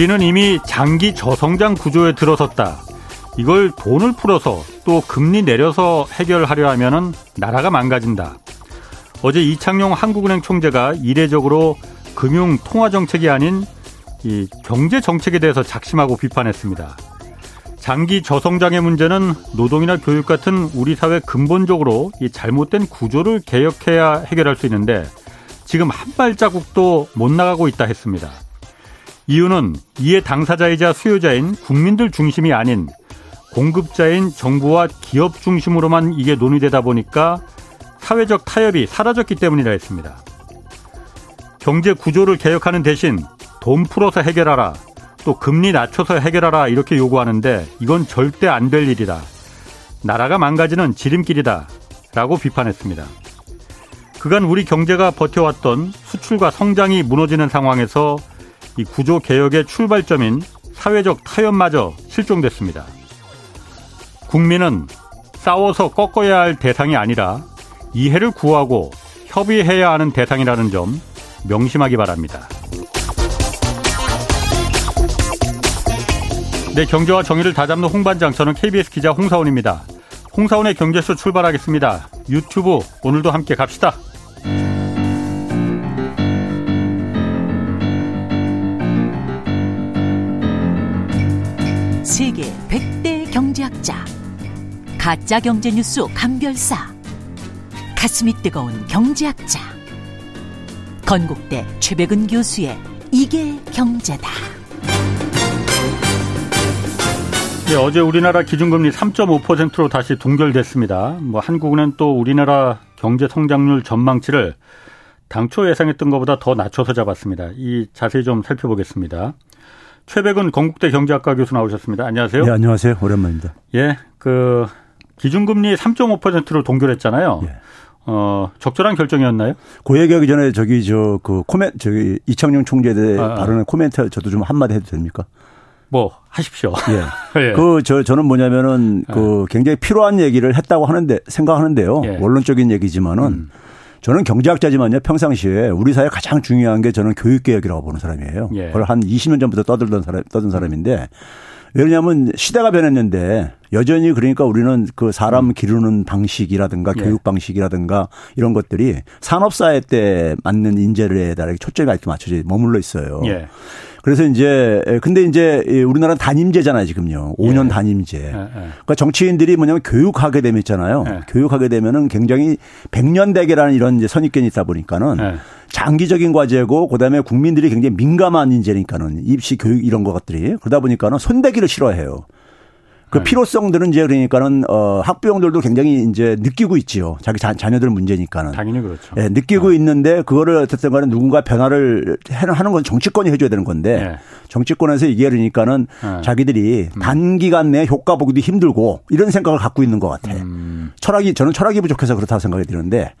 우리는 이미 장기 저성장 구조에 들어섰다. 이걸 돈을 풀어서 또 금리 내려서 해결하려 하면은 나라가 망가진다. 어제 이창용 한국은행 총재가 이례적으로 금융 통화 정책이 아닌 이 경제 정책에 대해서 작심하고 비판했습니다. 장기 저성장의 문제는 노동이나 교육 같은 우리 사회 근본적으로 이 잘못된 구조를 개혁해야 해결할 수 있는데 지금 한 발자국도 못 나가고 있다 했습니다. 이유는 이에 당사자이자 수요자인 국민들 중심이 아닌 공급자인 정부와 기업 중심으로만 이게 논의되다 보니까 사회적 타협이 사라졌기 때문이라 했습니다. 경제 구조를 개혁하는 대신 돈 풀어서 해결하라. 또 금리 낮춰서 해결하라 이렇게 요구하는데 이건 절대 안 될 일이다. 나라가 망가지는 지름길이다. 라고 비판했습니다. 그간 우리 경제가 버텨왔던 수출과 성장이 무너지는 상황에서 이 구조 개혁의 출발점인 사회적 타협마저 실종됐습니다. 국민은 싸워서 꺾어야 할 대상이 아니라 이해를 구하고 협의해야 하는 대상이라는 점 명심하기 바랍니다. 네, 경제와 정의를 다잡는 홍반장 저는 KBS 기자 홍사원입니다. 홍사원의 경제쇼 출발하겠습니다. 유튜브 오늘도 함께 갑시다. 100대 경제학자 가짜 경제 뉴스 감별사 가슴이 뜨거운 경제학자 건국대 최백은 교수의 이게 경제다. 네, 어제 우리나라 기준금리 3.5%로 다시 동결됐습니다. 뭐 한국은 또 우리나라 경제 성장률 전망치를 당초 예상했던 것보다 더 낮춰서 잡았습니다. 이 자세히 좀 살펴보겠습니다. 최백은 건국대 경제학과 교수 나오셨습니다. 안녕하세요. 네, 안녕하세요. 오랜만입니다. 예, 그 기준금리 3.5%로 동결했잖아요. 예. 어, 적절한 결정이었나요? 그 얘기하기 전에 저기 저 그 코멘 저기 이창용 총재에 대해 아, 아. 발언의 코멘트 저도 좀 한마디 해도 됩니까? 뭐 하십시오. 예. 예. 그 저 저는 뭐냐면은 예. 그 굉장히 필요한 얘기를 했다고 하는데 생각하는데요. 예. 원론적인 얘기지만은 음. 저는 경제학자지만요 평상시에 우리 사회 가장 중요한 게 저는 교육개혁이라고 보는 사람이에요. 예. 그걸 한 20년 전부터 떠들던 사람, 떠든 사람인데 왜냐하면 시대가 변했는데 여전히 그러니까 우리는 그 사람 음. 기르는 방식이라든가 예. 교육 방식이라든가 이런 것들이 산업사회 때 맞는 인재를 달에 초점이 이렇게 맞춰져 머물러 있어요. 예. 그래서 이제 근데 이제 우리나라는 단임제잖아요 지금요. 5년 예. 단임제. 예. 예. 그러니까 정치인들이 뭐냐면 교육하게 되면 있잖아요. 예. 교육하게 되면은 굉장히 백년대계라는 이런 이제 선입견이 있다 보니까는 예. 장기적인 과제고 그다음에 국민들이 굉장히 민감한 인재니까는 입시 교육 이런 것들이 그러다 보니까는 손대기를 싫어해요. 그 네. 필요성들은 이제 그러니까는 어 학부형들도 굉장히 이제 느끼고 있지요. 자기 자, 녀들 문제니까는. 당연히 그렇죠. 예, 느끼고 네. 있는데 그거를 어쨌든 간에 누군가 변화를 하는 건 정치권이 해줘야 되는 건데 네. 정치권에서 이게 그러니까는 네. 자기들이 음. 단기간 내에 효과 보기도 힘들고 이런 생각을 갖고 있는 것 같아. 음. 철학이 저는 철학이 부족해서 그렇다고 생각이 드는데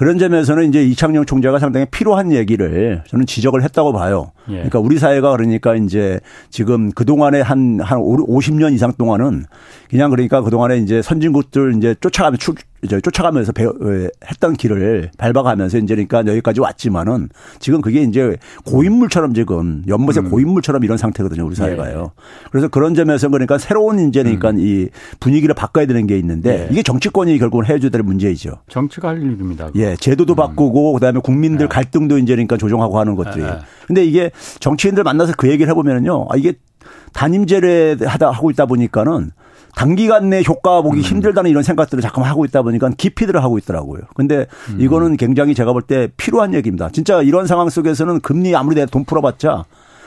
그런 점에서는 이제 이창용 총재가 상당히 필요한 얘기를 저는 지적을 했다고 봐요. 예. 그러니까 우리 사회가 그러니까 이제 지금 그동안에 한, 한 50년 이상 동안은 그냥 그러니까 그동안에 이제 선진국들 이제 쫓아가면 출, 이제 쫓아가면서 배, 했던 길을 밟아가면서 이제 그러니까 여기까지 왔지만은 지금 그게 이제 고인물처럼 지금 연못의 음. 고인물처럼 이런 상태거든요 우리 사회가요. 네. 그래서 그런 점에서 그러니까 새로운 이제니까 음. 이 분위기를 바꿔야 되는 게 있는데 네. 이게 정치권이 결국은 해줘야 될 문제이죠. 정치가 할 일입니다. 예, 제도도 음. 바꾸고 그다음에 국민들 네. 갈등도 이제 그러니까 조정하고 하는 것들이. 네. 근데 이게 정치인들 만나서 그 얘기를 해보면은요, 아 이게 단임제를 하다 하고 있다 보니까는 단기간 내 효과 보기 음. 힘들다는 이런 생각들을 자꾸 하고 있다 보니까 깊이들을 하고 있더라고요. 근데 음. 이거는 굉장히 제가 볼 때 필요한 얘기입니다. 진짜 이런 상황 속에서는 금리 아무리 내가 돈 풀어봤자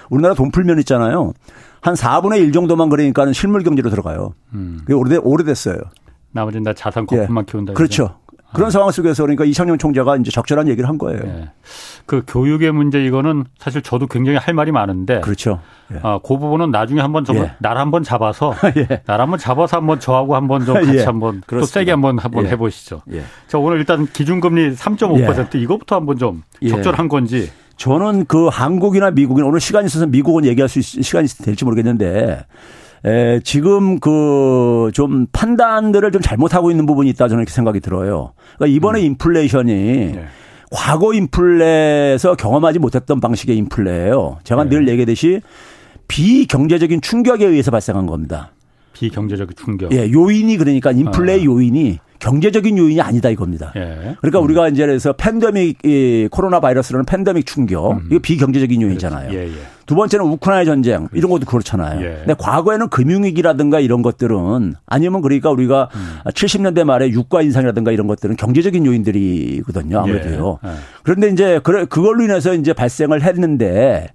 우리나라 돈 풀면 있잖아요. 한 4분의 1 정도만 그러니까는 실물 경제로 들어가요. 음. 그게 오래돼, 오래됐어요. 나머지는 다 자산 거품만 예. 키운다. 그렇죠. 그런 아. 상황 속에서 그러니까 이창용 총재가 이제 적절한 얘기를 한 거예요. 예. 그 교육의 문제 이거는 사실 저도 굉장히 할 말이 많은데. 그렇죠. 예. 아, 그 부분은 나중에 한번 좀 예. 날 한번 잡아서 예. 날 한번 잡아서 한번 저하고 한번 좀 같이 예. 한번 그렇습니다. 또 세게 한번 한번 예. 해보시죠. 예. 자 오늘 일단 기준금리 3.5% 이거부터 한번 좀 적절한 건지. 저는 그 한국이나 미국이나 오늘 시간이 있어서 미국은 얘기할 수 있, 시간이 될지 모르겠는데 에, 지금 그 좀 판단들을 좀 잘못하고 있는 부분이 있다 저는 이렇게 생각이 들어요. 그러니까 이번에 음. 인플레이션이 네. 과거 인플레에서 경험하지 못했던 방식의 인플레예요. 제가 네. 늘 얘기했듯이 비경제적인 충격에 의해서 발생한 겁니다. 비경제적 충격. 예, 요인이 그러니까 인플레 아. 요인이 경제적인 요인이 아니다 이겁니다. 예. 그러니까 음. 우리가 이제 그래서 팬데믹 이 코로나 바이러스라는 팬데믹 충격 음. 이거 비경제적인 요인이잖아요. 예, 예. 두 번째는 우크라이나 전쟁. 이런 것도 그렇잖아요. 예. 근데 과거에는 금융위기라든가 이런 것들은 아니면 그러니까 우리가 음. 70년대 말에 유가 인상이라든가 이런 것들은 경제적인 요인들이거든요. 아무래도요. 예. 예. 그런데 이제 그걸로 인해서 이제 발생을 했는데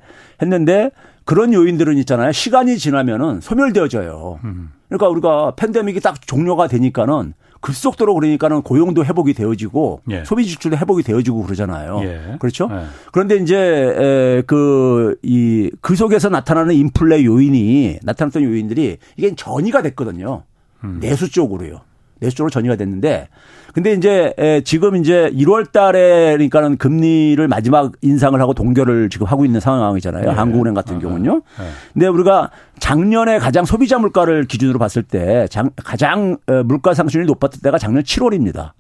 했는데 그런 요인들은 있잖아요. 시간이 지나면은 소멸되어져요. 음. 그러니까 우리가 팬데믹이 딱 종료가 되니까는 급속도로 그러니까는 고용도 회복이 되어지고 예. 소비 지출도 회복이 되어지고 그러잖아요. 예. 그렇죠? 예. 그런데 이제 그이그 그 속에서 나타나는 인플레 요인이 나타났던 요인들이 이게 전이가 됐거든요. 음. 내수 쪽으로요. 내수 쪽으로 전이가 됐는데 근데 이제 지금 이제 1월 달에 그러니까는 금리를 마지막 인상을 하고 동결을 지금 하고 있는 상황이잖아요. 네. 한국은행 같은 아, 경우는요. 네. 근데 우리가 작년에 가장 소비자 물가를 기준으로 봤을 때 가장 어, 물가 상승률이 높았던 때가 작년 7월입니다.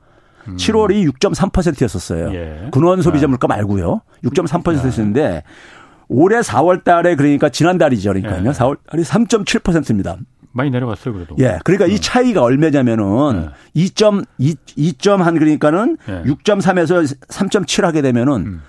음. 7월이 6.3%였었어요. 예. 근원 소비자 네. 물가 말고요. 6.3%였는데 올해 4월 달에 그러니까 지난달이죠. 그러니까요. 예. 4월 달이 3.7%입니다. 많이 내려갔어요, 그래도. 예. 그러니까 네. 이 차이가 얼마냐면은 네. 2점 2, 2점 한 그러니까는 네. 6.3에서 3.7 하게 되면은 음.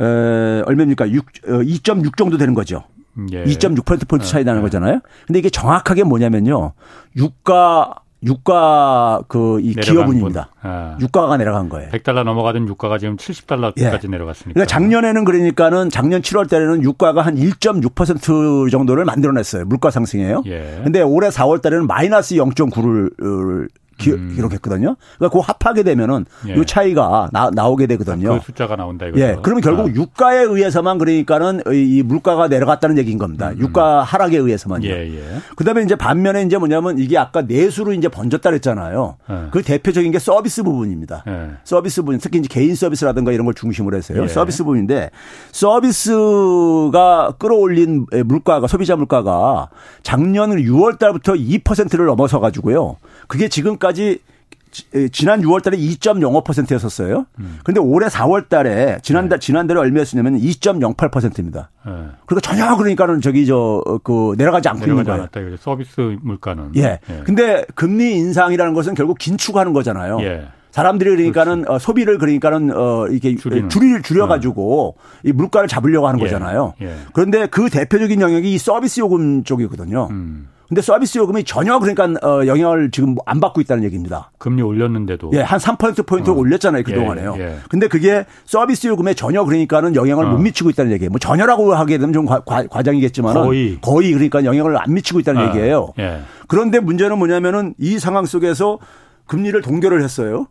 에, 얼마입니까? 6 어, 2.6 정도 되는 거죠. 예. 2.6% 포인트 차이 나는 네. 거잖아요. 근데 이게 정확하게 뭐냐면요. 유가 유가 그 이 기업은입니다. 아. 유가가 내려간 거예요. 100달러 넘어가던 유가가 지금 70달러까지 예. 내려갔으니까. 그러니까 작년에는 그러니까는 작년 7월 달에는 유가가 한 1.6% 정도를 만들어냈어요. 물가 상승이에요. 예. 근데 올해 4월 달에는 마이너스 0.9를 기, 음. 록했거든요 그러니까 그 합하게 되면은 예. 이 차이가 나, 나오게 되거든요. 그 숫자가 나온다 이거죠. 예. 그러면 결국 아. 유가에 의해서만 그러니까는 이 물가가 내려갔다는 얘기인 겁니다. 음. 유가 하락에 의해서만요. 예, 예. 그다음에 이제 반면에 이제 뭐냐면 이게 아까 내수로 이제 번졌다 그랬잖아요. 예. 그 대표적인 게 서비스 부분입니다. 예. 서비스 부분 특히 이제 개인 서비스라든가 이런 걸 중심으로 해서요. 예. 서비스 부분인데 서비스가 끌어올린 물가가 소비자 물가가 작년 6월 달부터 2%를 넘어서 가지고요. 그게 지금 까지 지난 6월 달에 2.05%였었어요. 음. 근데 올해 4월 달에 지난달 네. 지난달에 얼마였냐면 2.08%입니다. 네. 그러니까 전혀 그러니까는 저기 저 그 내려가지 않고 있는 거예요. 않았다. 서비스 물가는. 예. 예. 근데 금리 인상이라는 것은 결국 긴축하는 거잖아요. 예. 사람들이 그러니까는 어, 소비를 그러니까는 어 이게 줄이는. 줄이 줄여 가지고 네. 이 물가를 잡으려고 하는 예. 거잖아요. 예. 그런데 그 대표적인 영역이 이 서비스 요금 쪽이거든요. 음. 근데 서비스 요금이 전혀 그러니까 어 영향을 지금 안 받고 있다는 얘기입니다. 금리 올렸는데도 예, 한 3% 포인트 어. 올렸잖아요, 그동안에요. 예, 예. 근데 그게 서비스 요금에 전혀 그러니까는 영향을 어. 못 미치고 있다는 얘기예요. 뭐 전혀라고 하게 되면 좀 과, 장이겠지만 거의 거의 그러니까 영향을 안 미치고 있다는 어. 얘기예요. 예. 그런데 문제는 뭐냐면은 이 상황 속에서 금리를 동결을 했어요.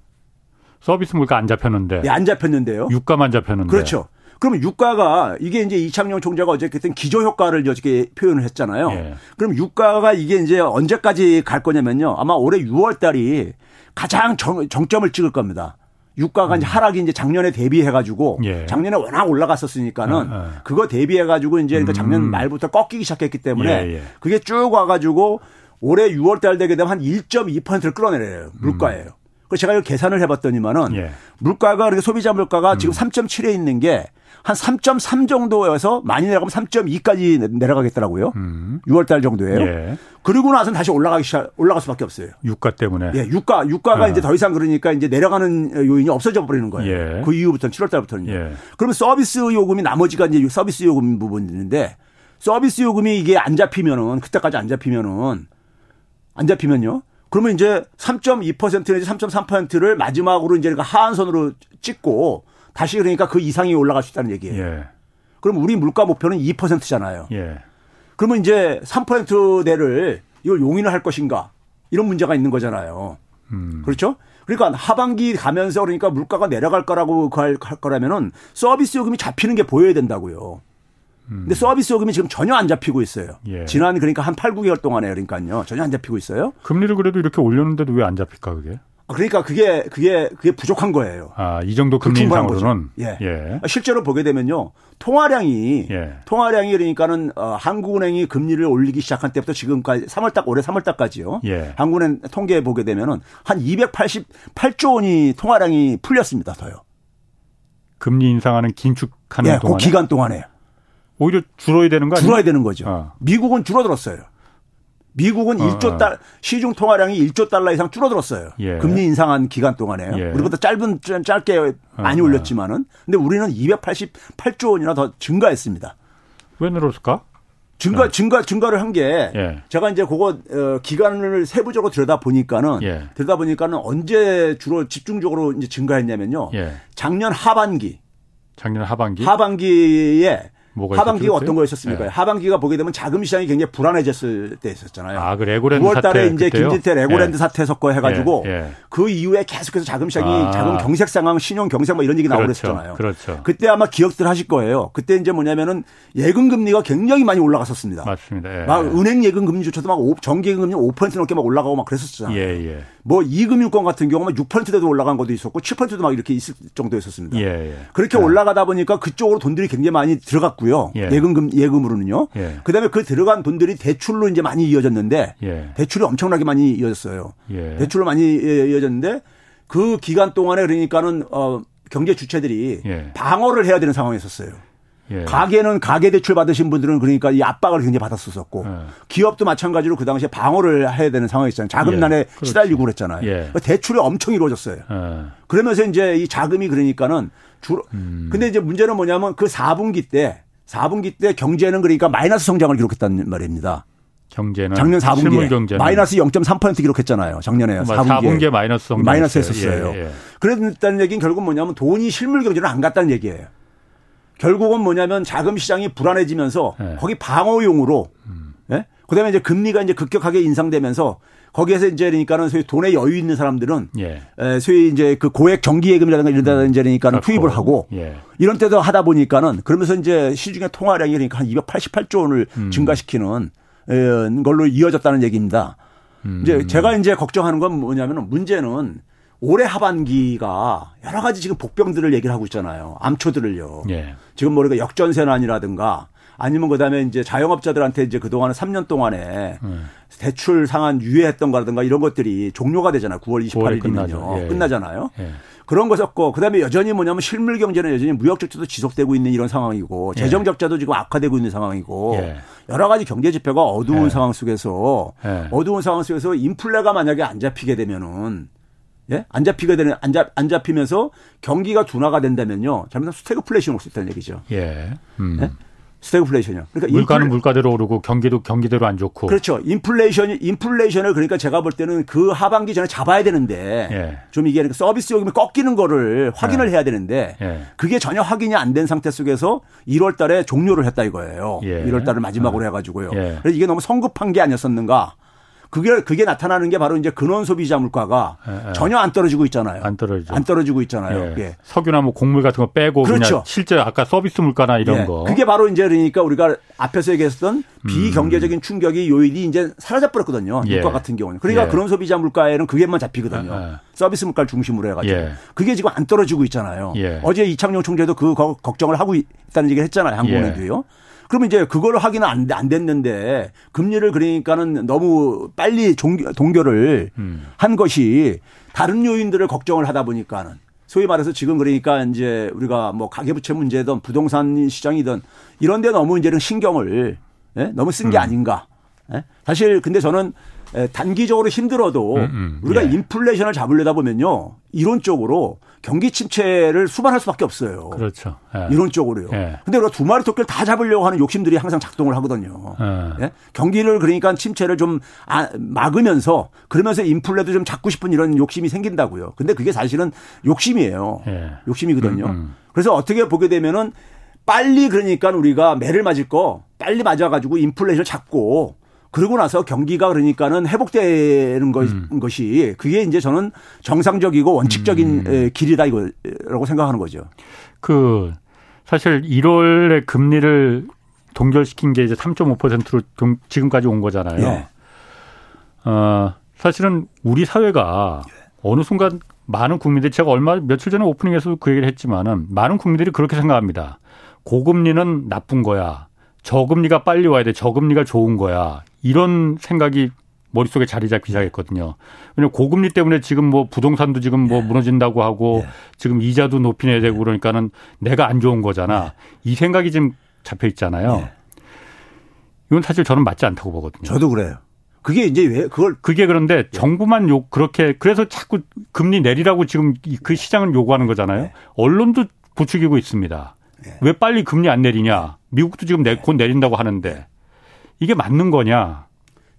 서비스 물가 안 잡혔는데. 예, 안 잡혔는데요. 유가만 잡혔는데. 그렇죠. 그러면 유가가 이게 이제 이창용 총재가 어쨌든 기조 효과를 어저께 표현을 했잖아요. 예. 그럼 유가가 이게 이제 언제까지 갈 거냐면요. 아마 올해 6월 달이 가장 정, 정점을 찍을 겁니다. 유가가 음. 이제 하락이 이제 작년에 대비해 가지고 예. 작년에 워낙 올라갔었으니까는 어, 어. 그거 대비해 가지고 이제 그러니까 작년 음. 말부터 꺾이기 시작했기 때문에 예, 예. 그게 쭉 와 가지고 올해 6월 달 되게 되면 한 1.2%를 끌어내려요. 물가예요. 음. 그래서 제가 이걸 계산을 해 봤더니만은 예. 물가가 그렇게 소비자 물가가 지금 3.7에 음. 있는 게 한 3.3 정도여서 많이 내려가면 3.2까지 내려가겠더라고요. 음. 6월 달 정도예요. 예. 그리고 나서는 다시 올라가기 시작, 올라갈 수밖에 없어요. 유가 때문에. 예, 유가, 유가가 어. 이제 더 이상 그러니까 이제 내려가는 요인이 없어져 버리는 거예요. 예. 그 이후부터는 7월 달부터는. 예. 그러면 서비스 요금이 나머지가 이제 서비스 요금 부분이 있는데 서비스 요금이 이게 안 잡히면은 그때까지 안 잡히면은 안 잡히면요. 그러면 이제 3.2% 내지 3.3%를 마지막으로 이제 하한선으로 찍고 다시 그러니까 그 이상이 올라갈 수 있다는 얘기예요. 예. 그럼 우리 물가 목표는 2%잖아요. 예. 그러면 이제 3%대를 이걸 용인을 할 것인가 이런 문제가 있는 거잖아요. 음. 그렇죠? 그러니까 하반기 가면서 그러니까 물가가 내려갈 거라고 할 거라면은 서비스 요금이 잡히는 게 보여야 된다고요. 음. 근데 서비스 요금이 지금 전혀 안 잡히고 있어요. 예. 지난 그러니까 한 8, 9개월 동안에 그러니까요. 전혀 안 잡히고 있어요. 금리를 그래도 이렇게 올렸는데도 왜 안 잡힐까 그게? 그러니까 그게 그게 그게 부족한 거예요. 아, 이 정도 금리 인상으로는 예. 예. 실제로 보게 되면요. 통화량이 예. 통화량이 그러니까는 어, 한국은행이 금리를 올리기 시작한 때부터 지금까지 3월 달 올해 3월 달까지요. 예. 한국은행 통계 보게 되면은 한 288조 원이 통화량이 풀렸습니다. 더요. 금리 인상하는 긴축하는 예, 그 동안에 그 기간 동안에 오히려 줄어야 되는 거 아니에요? 줄어야 되는 거죠. 어. 미국은 줄어들었어요. 미국은 어, 1조 어. 달 시중 통화량이 1조 달러 이상 줄어들었어요. 예. 금리 인상한 기간 동안에 예. 우리보다 짧은 짧게 많이 어, 어. 올렸지만은 근데 우리는 288조 원이나 더 증가했습니다. 왜 늘었을까? 증가 네. 증가 증가를 한 게 예. 제가 이제 그거 어, 기간을 세부적으로 들여다 보니까는 예. 들여다 보니까는 언제 주로 집중적으로 이제 증가했냐면요. 예. 작년 하반기 작년 하반기 하반기에 하반기가 어떤 거였었습니까? 네. 하반기가 보게 되면 자금 시장이 굉장히 불안해졌을 때 있었잖아요. 아, 그 레고랜드 9월 달에 이제 그때요? 김진태 레고랜드 네. 사태 섞어 해 가지고 네. 그 이후에 계속해서 자금 시장이 아. 자금 경색 상황, 신용 경색 뭐 이런 얘기 나오고 그렇죠. 그랬었잖아요. 그렇죠. 그때 아마 기억들 하실 거예요. 그때 이제 뭐냐면은 예금 금리가 굉장히 많이 올라갔었습니다. 맞습니다. 예. 막 은행 예금 금리조차도 막 정기 예금 금리 5% 넘게 막 올라가고 막 그랬었잖아요. 예, 예. 뭐 이금융권 같은 경우는 6%대도 올라간 것도 있었고 7%도 막 이렇게 있을 정도였었습니다. 예, 예. 그렇게 예. 올라가다 보니까 그쪽으로 돈들이 굉장히 많이 들어갔고 요. 예. 예금 예금으로는요. 예. 그다음에 그 들어간 돈들이 대출로 이제 많이 이어졌는데 예. 대출이 엄청나게 많이 이어졌어요. 대출로 많이 이어졌는데 그 기간 동안에 그러니까는 어 경제 주체들이 방어를 해야 되는 상황이었어요. 예. 가게는 가계 대출 받으신 분들은 그러니까 이 압박을 굉장히 받았었었고 예. 기업도 마찬가지로 그 당시에 방어를 해야 되는 상황이었잖아요. 자금난에 예. 시달리고 그랬잖아요. 예. 그러니까 대출이 엄청 이루어졌어요. 예. 그러면서 이제 이 자금이 그러니까는 주로 음. 근데 이제 문제는 뭐냐면 그 4분기 때 4분기 때 경제는 그러니까 마이너스 성장을 기록했다는 말입니다. 경제는 작년 4분기에 경제는. 마이너스 0.3% 기록했잖아요. 작년에 4분기에, 4분기에 마이너스 성장 마이너스 했었어요. 예, 예. 그랬다는 얘기는 결국 뭐냐면 돈이 실물 경제로 안 갔다는 얘기예요. 결국은 뭐냐면 자금 시장이 불안해지면서 네. 거기 방어용으로 음. 예? 그다음에 이제 금리가 이제 급격하게 인상되면서 거기에서 이제 그러니까는 소위 돈에 여유 있는 사람들은 예. 에, 소위 이제 그 고액 정기예금이라든가 이런 데 이제 그러니까는 그렇고. 투입을 하고 예. 이런 때도 하다 보니까는 그러면서 이제 시중의 통화량이 그러니까 한 288조 원을 음. 증가시키는 에, 걸로 이어졌다는 얘기입니다. 음. 이제 제가 이제 걱정하는 건 뭐냐면은 문제는 올해 하반기가 여러 가지 지금 복병들을 얘기를 하고 있잖아요. 암초들을요. 예. 지금 뭐 우리가 역전세난이라든가 아니면 그다음에 이제 자영업자들한테 이제 그동안 3년 동안에 음. 대출 상한 유예했던 거라든가 이런 것들이 종료가 되잖아요. 9월 28일이면요. 예. 끝나잖아요. 예. 그런 거 섞고 그다음에 여전히 뭐냐면 실물 경제는 여전히 무역 적자도 지속되고 있는 이런 상황이고 예. 재정 적자도 지금 악화되고 있는 상황이고 예. 여러 가지 경제 지표가 어두운 예. 상황 속에서 어두운 상황 속에서 인플레가 만약에 안 잡히게 되면은 예? 안 잡히게 되는 안, 잡, 안 잡히면서 경기가 둔화가 된다면요. 잘못하면 스태그플레이션 올 수 있다는 얘기죠. 예. 음. 예? 스태그플레이션이요. 그러니까 물가는 인플레... 물가대로 오르고 경기도 경기대로 안 좋고. 그렇죠. 인플레이션이 인플레이션을 그러니까 제가 볼 때는 그 하반기 전에 잡아야 되는데 예. 좀 이게 그러니까 서비스 요금이 꺾이는 거를 확인을 예. 해야 되는데 예. 그게 전혀 확인이 안 된 상태 속에서 1월 달에 종료를 했다 이거예요. 1월 예. 달을 마지막으로 예. 해 가지고요. 예. 그래서 이게 너무 성급한 게 아니었었는가? 그게 그게 나타나는 게 바로 이제 근원 소비자 물가가 예, 예. 전혀 안 떨어지고 있잖아요. 안 떨어지죠. 안 떨어지고 있잖아요. 예. 예. 석유나 뭐 곡물 같은 거 빼고 그렇죠. 실제 아까 서비스 물가나 이런 예. 거. 그게 바로 이제 그러니까 우리가 앞에서 얘기했던 음. 비경제적인 충격이 요일이 이제 사라져 버렸거든요. 예. 물가 같은 경우는. 그러니까 근원 소비자 물가에는 그게만 잡히거든요. 서비스 물가를 중심으로 해 가지고. 그게 지금 안 떨어지고 있잖아요. 어제 이창용 총재도 그 걱정을 하고 있다는 얘기를 했잖아요. 한국은행도요. 그러면 이제 그거를 확인은 안, 안 됐는데 금리를 그러니까는 너무 빨리 동결을 음. 한 것이 다른 요인들을 걱정을 하다 보니까는 소위 말해서 지금 그러니까 이제 우리가 뭐 가계부채 문제든 부동산 시장이든 이런 데 너무 이제는 신경을 예? 너무 쓴게 음. 아닌가. 예? 사실 근데 저는 단기적으로 힘들어도 음, 음. 우리가 예. 인플레이션을 잡으려다 보면요. 이론적으로 경기 침체를 수반할 수밖에 없어요. 그렇죠. 예. 이론적으로요. 예. 근데 우리가 두 마리 토끼를 다 잡으려고 하는 욕심들이 항상 작동을 하거든요. 예. 예? 경기를 그러니까 침체를 좀 아, 막으면서 그러면서 인플레도 좀 잡고 싶은 이런 욕심이 생긴다고요. 근데 그게 사실은 욕심이에요. 예. 욕심이거든요. 음, 음. 그래서 어떻게 보게 되면은 빨리 그러니까 우리가 매를 맞을 거 빨리 맞아가지고 인플레이션을 잡고 그러고 나서 경기가 그러니까는 회복되는 것, 음. 것이 그게 이제 저는 정상적이고 원칙적인 음. 길이다 이거라고 생각하는 거죠. 그 사실 1월에 금리를 동결시킨 게 이제 3.5%로 지금까지 온 거잖아요. 예. 어, 사실은 우리 사회가 어느 순간 많은 국민들이 제가 얼마 며칠 전에 오프닝에서 그 얘기를 했지만은 많은 국민들이 그렇게 생각합니다. 고금리는 나쁜 거야. 저금리가 빨리 와야 돼. 저금리가 좋은 거야. 이런 생각이 머릿속에 자리 잡기 시작했거든요. 왜냐면 고금리 때문에 지금 뭐 부동산도 지금 뭐 예. 무너진다고 하고 예. 지금 이자도 높이 내야 되고 그러니까는 내가 안 좋은 거잖아. 예. 이 생각이 지금 잡혀 있잖아요. 네. 이건 사실 저는 맞지 않다고 보거든요. 저도 그래요. 그게 이제 왜 그걸 그게 그런데 예. 정부만 요 그렇게 그래서 자꾸 금리 내리라고 지금 그 시장을 요구하는 거잖아요. 네. 언론도 부추기고 있습니다. 네. 왜 빨리 금리 안 내리냐? 미국도 지금 내, 곧 내린다고 하는데 이게 맞는 거냐?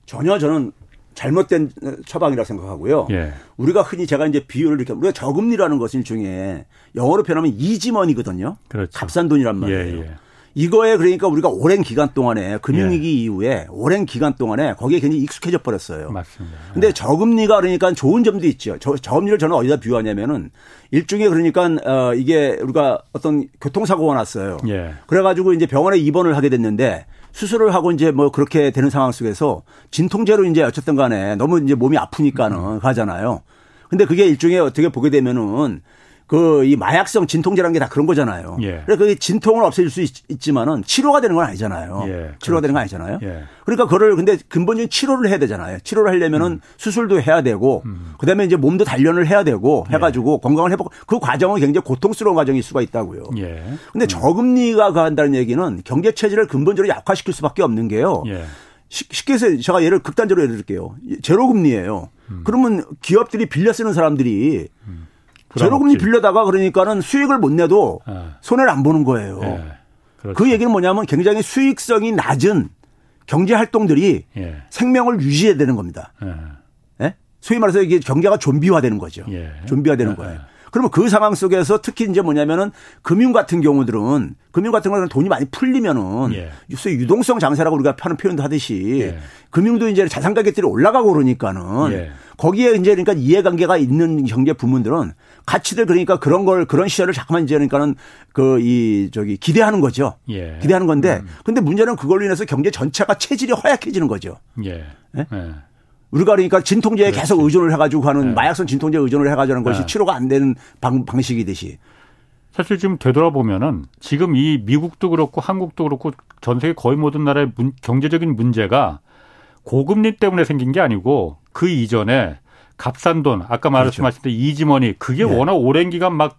전혀 저는 잘못된 처방이라 생각하고요. 예. 우리가 흔히 제가 이제 비유를 이렇게 우리가 저금리라는 것은 일종의 영어로 표현하면 이지머니거든요. 그렇죠. 값싼 돈이란 말이에요. 예, 예. 이거에 그러니까 우리가 오랜 기간 동안에 금융위기 예. 이후에 오랜 기간 동안에 거기에 굉장히 익숙해져 버렸어요. 맞습니다. 근데 저금리가 그러니까 좋은 점도 있죠. 저, 저금리를 저는 어디다 비유하냐면은 일종의 그러니까 어 이게 우리가 어떤 교통사고가 났어요. 예. 그래가지고 이제 병원에 입원을 하게 됐는데 수술을 하고 이제 뭐 그렇게 되는 상황 속에서 진통제로 이제 어쨌든 간에 너무 이제 몸이 아프니까는 음. 가잖아요. 근데 그게 일종의 어떻게 보게 되면은 그 이 마약성 진통제라는 게 다 그런 거잖아요. 예. 그래서 그 진통을 없애줄 수 있, 지만은 치료가 되는 건 아니잖아요. 예. 치료가 그렇죠. 되는 건 아니잖아요. 예. 그러니까 그거를 근데 근본적인 치료를 해야 되잖아요. 치료를 하려면은 음. 수술도 해야 되고 음. 그다음에 이제 몸도 단련을 해야 되고 해 가지고 예. 건강을 회복 그 과정은 굉장히 고통스러운 과정일 수가 있다고요. 예. 근데 음. 저금리가 가한다는 얘기는 경제 체질을 근본적으로 약화시킬 수밖에 없는 게요. 예. 쉽게 해서 제가 예를 극단적으로 예를 들게요. 제로금리예요. 음. 그러면 기업들이 빌려 쓰는 사람들이 음. 제로금리 빌려다가 그러니까는 수익을 못 내도 네. 손해를 안 보는 거예요. 네. 그렇죠. 그 얘기는 뭐냐면 굉장히 수익성이 낮은 경제 활동들이 예. 생명을 유지해야 되는 겁니다. 예. 예? 소위 말해서 이게 경제가 좀비화되는 거죠. 예. 좀비화되는 예. 거예요. 그러면 그 상황 속에서 특히 이제 뭐냐면은 금융 같은 경우들은 금융 같은 경우는 돈이 많이 풀리면은 예. 유동성 장세라고 우리가 하는 표현도 하듯이 예. 금융도 이제 자산 가격들이 올라가고 그러니까는 예. 거기에 이제 그러니까 이해관계가 있는 경제 부문들은 가치들 그러니까 그런 걸 그런 시절을 자꾸만 이제 그러니까는 그 이 저기 기대하는 거죠. 예. 기대하는 건데 음. 근데 문제는 그걸로 인해서 경제 전체가 체질이 허약해지는 거죠. 예. 예? 예. 우리가 그러니까 진통제에 그렇지. 계속 의존을 해가지고 하는 네. 마약성 진통제 의존을 해가지고 하는 것이 네. 치료가 안 되는 방, 방식이듯이. 사실 지금 되돌아보면은 지금 이 미국도 그렇고 한국도 그렇고 전 세계 거의 모든 나라의 문, 경제적인 문제가 고금리 때문에 생긴 게 아니고 그 이전에 값싼 돈 아까 말씀하신 그렇죠. 이지머니 그게 네. 워낙 오랜 기간 막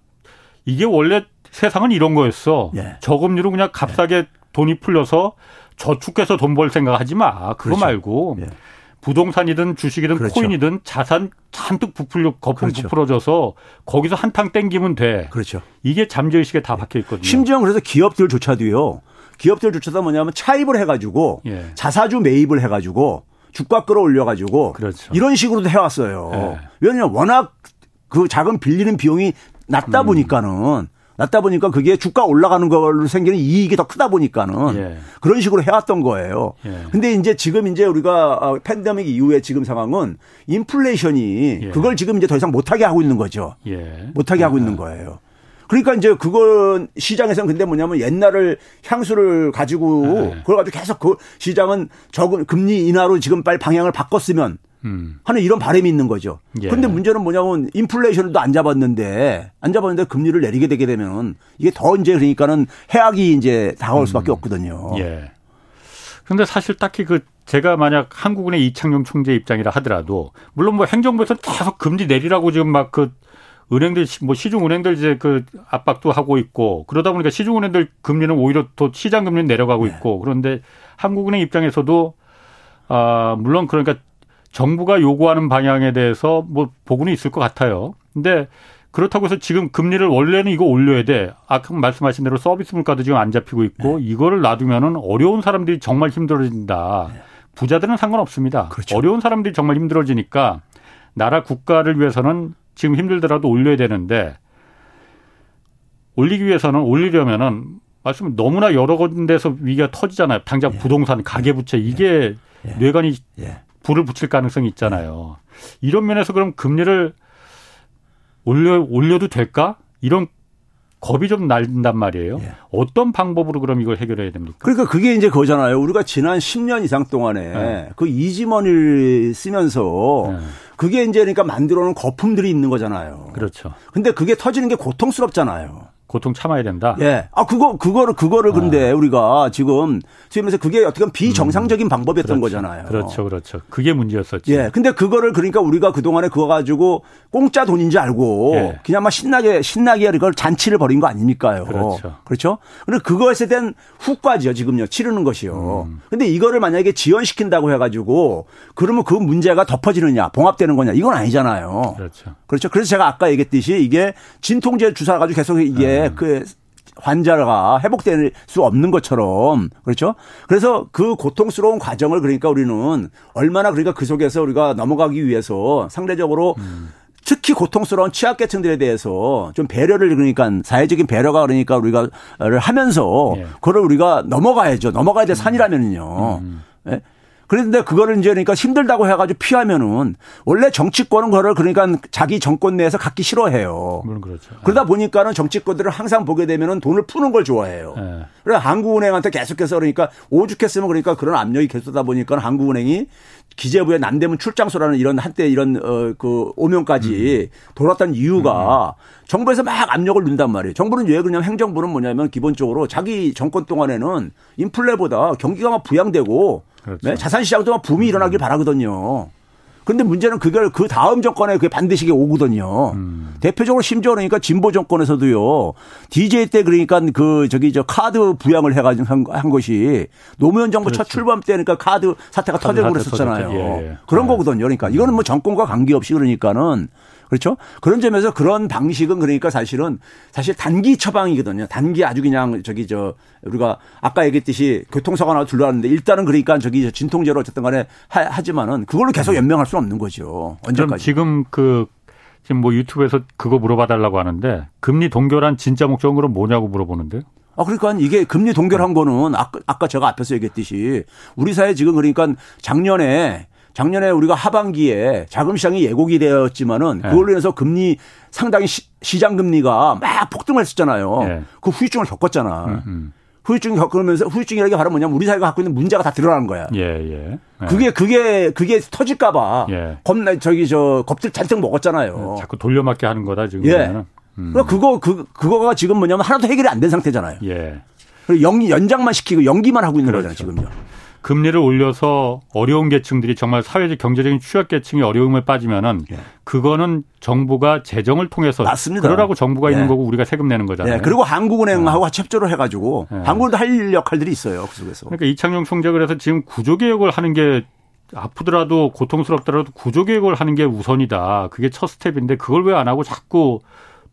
이게 원래 세상은 이런 거였어. 예. 저금리로 그냥 값싸게 예. 돈이 풀려서 저축해서 돈 벌 생각하지 마. 그거 그렇죠. 말고 예. 부동산이든 주식이든 그렇죠. 코인이든 자산 잔뜩 부풀려 거품 그렇죠. 부풀어져서 거기서 한탕 땡기면 돼. 그렇죠. 이게 잠재의식에 다 박혀 있거든요. 심지어 그래서 기업들조차도요. 기업들조차도 뭐냐면 차입을 해가지고 예. 자사주 매입을 해가지고 주가 끌어올려가지고 그렇죠. 이런 식으로도 해왔어요. 예. 왜냐하면 워낙 그 자금 빌리는 비용이 낮다 음. 보니까는 낮다 보니까 그게 주가 올라가는 걸로 생기는 이익이 더 크다 보니까는 예. 그런 식으로 해왔던 거예요. 예. 근데 이제 지금 이제 우리가 어, 팬데믹 이후에 지금 상황은 인플레이션이 예. 그걸 지금 이제 더 이상 못하게 하고 있는 거죠. 예. 못하게 하고 있는 아. 거예요. 그러니까 이제 그건 시장에서는 근데 뭐냐면 옛날을 향수를 가지고 예. 그걸 가지고 계속 그 시장은 적은 금리 인하로 지금 빨리 방향을 바꿨으면 음. 하는 이런 바람이 있는 거죠. 예. 그런데 문제는 뭐냐면 인플레이션도 안 잡았는데 안 잡았는데 금리를 내리게 되게 되면 이게 더 이제 그러니까는 해악이 이제 다가올 음. 수밖에 없거든요. 예. 그런데 사실 딱히 그 제가 만약 한국은행 이창용 총재 입장이라 하더라도 물론 뭐 행정부에서 계속 금리 내리라고 지금 막 그 은행들 뭐 시중 은행들 이제 그 압박도 하고 있고 그러다 보니까 시중 은행들 금리는 오히려 또 시장 금리는 내려가고 네. 있고 그런데 한국은행 입장에서도 아 물론 그러니까 정부가 요구하는 방향에 대해서 뭐 보고는 있을 것 같아요. 근데 그렇다고 해서 지금 금리를 원래는 이거 올려야 돼. 아까 말씀하신 대로 서비스 물가도 지금 안 잡히고 있고 네. 이거를 놔두면은 어려운 사람들이 정말 힘들어진다. 네. 부자들은 상관없습니다. 그렇죠. 어려운 사람들이 정말 힘들어지니까 나라 국가를 위해서는 지금 힘들더라도 올려야 되는데 올리기 위해서는 올리려면은 말씀 너무나 여러 군데서 위기가 터지잖아요. 당장 예. 부동산, 가계부채 이게 예. 뇌관이 예. 불을 붙일 가능성이 있잖아요. 이런 면에서 그럼 금리를 올려 올려도 될까? 이런 겁이 좀 날린단 말이에요. 예. 어떤 방법으로 그럼 이걸 해결해야 됩니까? 그러니까 그게 이제 그거잖아요. 우리가 지난 10년 이상 동안에 네. 그 이지머니를 쓰면서 네. 그게 이제 그러니까 만들어 놓은 거품들이 있는 거잖아요. 그렇죠. 근데 그게 터지는 게 고통스럽잖아요. 고통 참아야 된다. 예. 아 그거 그거를 그거를 근데 아. 우리가 지금 지금에서 그게 어떻게 보면 비정상적인 음. 방법이었던 그렇죠. 거잖아요. 그렇죠, 그렇죠. 그게 문제였었죠. 예. 근데 그거를 그러니까 우리가 그 동안에 그거 가지고 공짜 돈인지 알고 예. 그냥 막 신나게 신나게 그걸 잔치를 벌인 거 아닙니까요? 그렇죠. 그렇죠. 그리고 그것에 대한 후과죠 지금요 치르는 것이요. 음. 근데 이거를 만약에 지연시킨다고 해가지고 그러면 그 문제가 덮어지느냐 봉합되는 거냐 이건 아니잖아요. 그렇죠. 그렇죠. 그래서 제가 아까 얘기했듯이 이게 진통제 주사 가지고 계속 이게 음. 그 환자가 회복될 수 없는 것처럼 그렇죠. 그래서 그 고통스러운 과정을 그러니까 우리는 얼마나 그러니까 그 속에서 우리가 넘어가기 위해서 상대적으로 음. 특히 고통스러운 취약계층들에 대해서 좀 배려를 그러니까 사회적인 배려가 그러니까 우리가 하면서 예. 그걸 우리가 넘어가야죠. 넘어가야 될 산이라면은요. 음. 예? 그런데 그거를 이제 그러니까 힘들다고 해가지고 피하면은 원래 정치권은 그거를 그러니까 자기 정권 내에서 갖기 싫어해요. 물론 그렇죠. 그러다 보니까는 정치권들을 항상 보게 되면은 돈을 푸는 걸 좋아해요. 네. 그래서 한국은행한테 계속해서 그러니까 오죽했으면 그러니까 그런 압력이 계속하다 보니까 한국은행이 기재부의 남대문 출장소라는 이런 한때 이런 어그 오명까지 음. 돌았던 이유가 음. 정부에서 막 압력을 넣는단 말이에요. 정부는 왜 그러냐면 행정부는 뭐냐면 기본적으로 자기 정권 동안에는 인플레보다 경기가 막 부양되고 그렇죠. 네? 자산 시장도 막 붐이 일어나길 바라거든요. 그런데 문제는 그걸 그 다음 정권에 그게 반드시 오거든요. 음. 대표적으로 심지어 그러니까 진보 정권에서도요. DJ 때 그러니까 그 저기 저 카드 부양을 해가지고 한, 한 것이 노무현 정부 그렇죠. 첫 출범 때 그러니까 카드 사태가 터지고 그랬었잖아요. 예, 예. 그런 예. 거거든요. 그러니까 이거는 뭐 정권과 관계없이 그러니까는 그렇죠? 그런 점에서 그런 방식은 그러니까 사실은 사실 단기 처방이거든요. 단기 아주 그냥 저기 저 우리가 아까 얘기했듯이 교통사고 하나 둘러왔는데 일단은 그러니까 저기 진통제로 어쨌든 간에 하, 지만은 그걸로 계속 음. 연명할 수는 없는 거죠. 언제까지. 지금 그 지금 뭐 유튜브에서 그거 물어봐 달라고 하는데 금리 동결한 진짜 목적은 그럼 뭐냐고 물어보는데요. 아, 그러니까 이게 금리 동결한 거는 아까, 아까 제가 앞에서 얘기했듯이 우리 사회 지금 그러니까 작년에 작년에 우리가 하반기에 자금 시장이 예고기 되었지만은 네. 그걸로 인해서 금리 상당히 시, 장 금리가 막 폭등을 했었잖아요. 네. 그 후유증을 겪었잖아. 음, 음. 후유증 겪으면서 후유증이라는 게 바로 뭐냐면 우리 사회가 갖고 있는 문제가 다 드러나는 거야. 예, 예. 예. 그게 그게 그게 터질까봐 예. 겁나 저기 저 겁들 잔뜩 먹었잖아요. 예, 자꾸 돌려막기 하는 거다 지금. 예. 음. 그러니까 그거 그 그거가 지금 뭐냐면 하나도 해결이 안 된 상태잖아요. 예. 연, 연장만 시키고 연기만 하고 있는 그렇죠. 거잖아요 지금요. 금리를 올려서 어려운 계층들이 정말 사회적 경제적인 취약 계층이 어려움에 빠지면은 예. 그거는 정부가 재정을 통해서 맞습니다. 그러라고 정부가 예. 있는 거고 우리가 세금 내는 거잖아요. 예. 그리고 한국은행하고 어. 협조를 해가지고 예. 한국은도 할 역할들이 있어요 그 속에서. 그러니까 이창용 총재 그래서 지금 구조개혁을 하는 게 아프더라도 고통스럽더라도 구조개혁을 하는 게 우선이다. 그게 첫 스텝인데 그걸 왜 안 하고 자꾸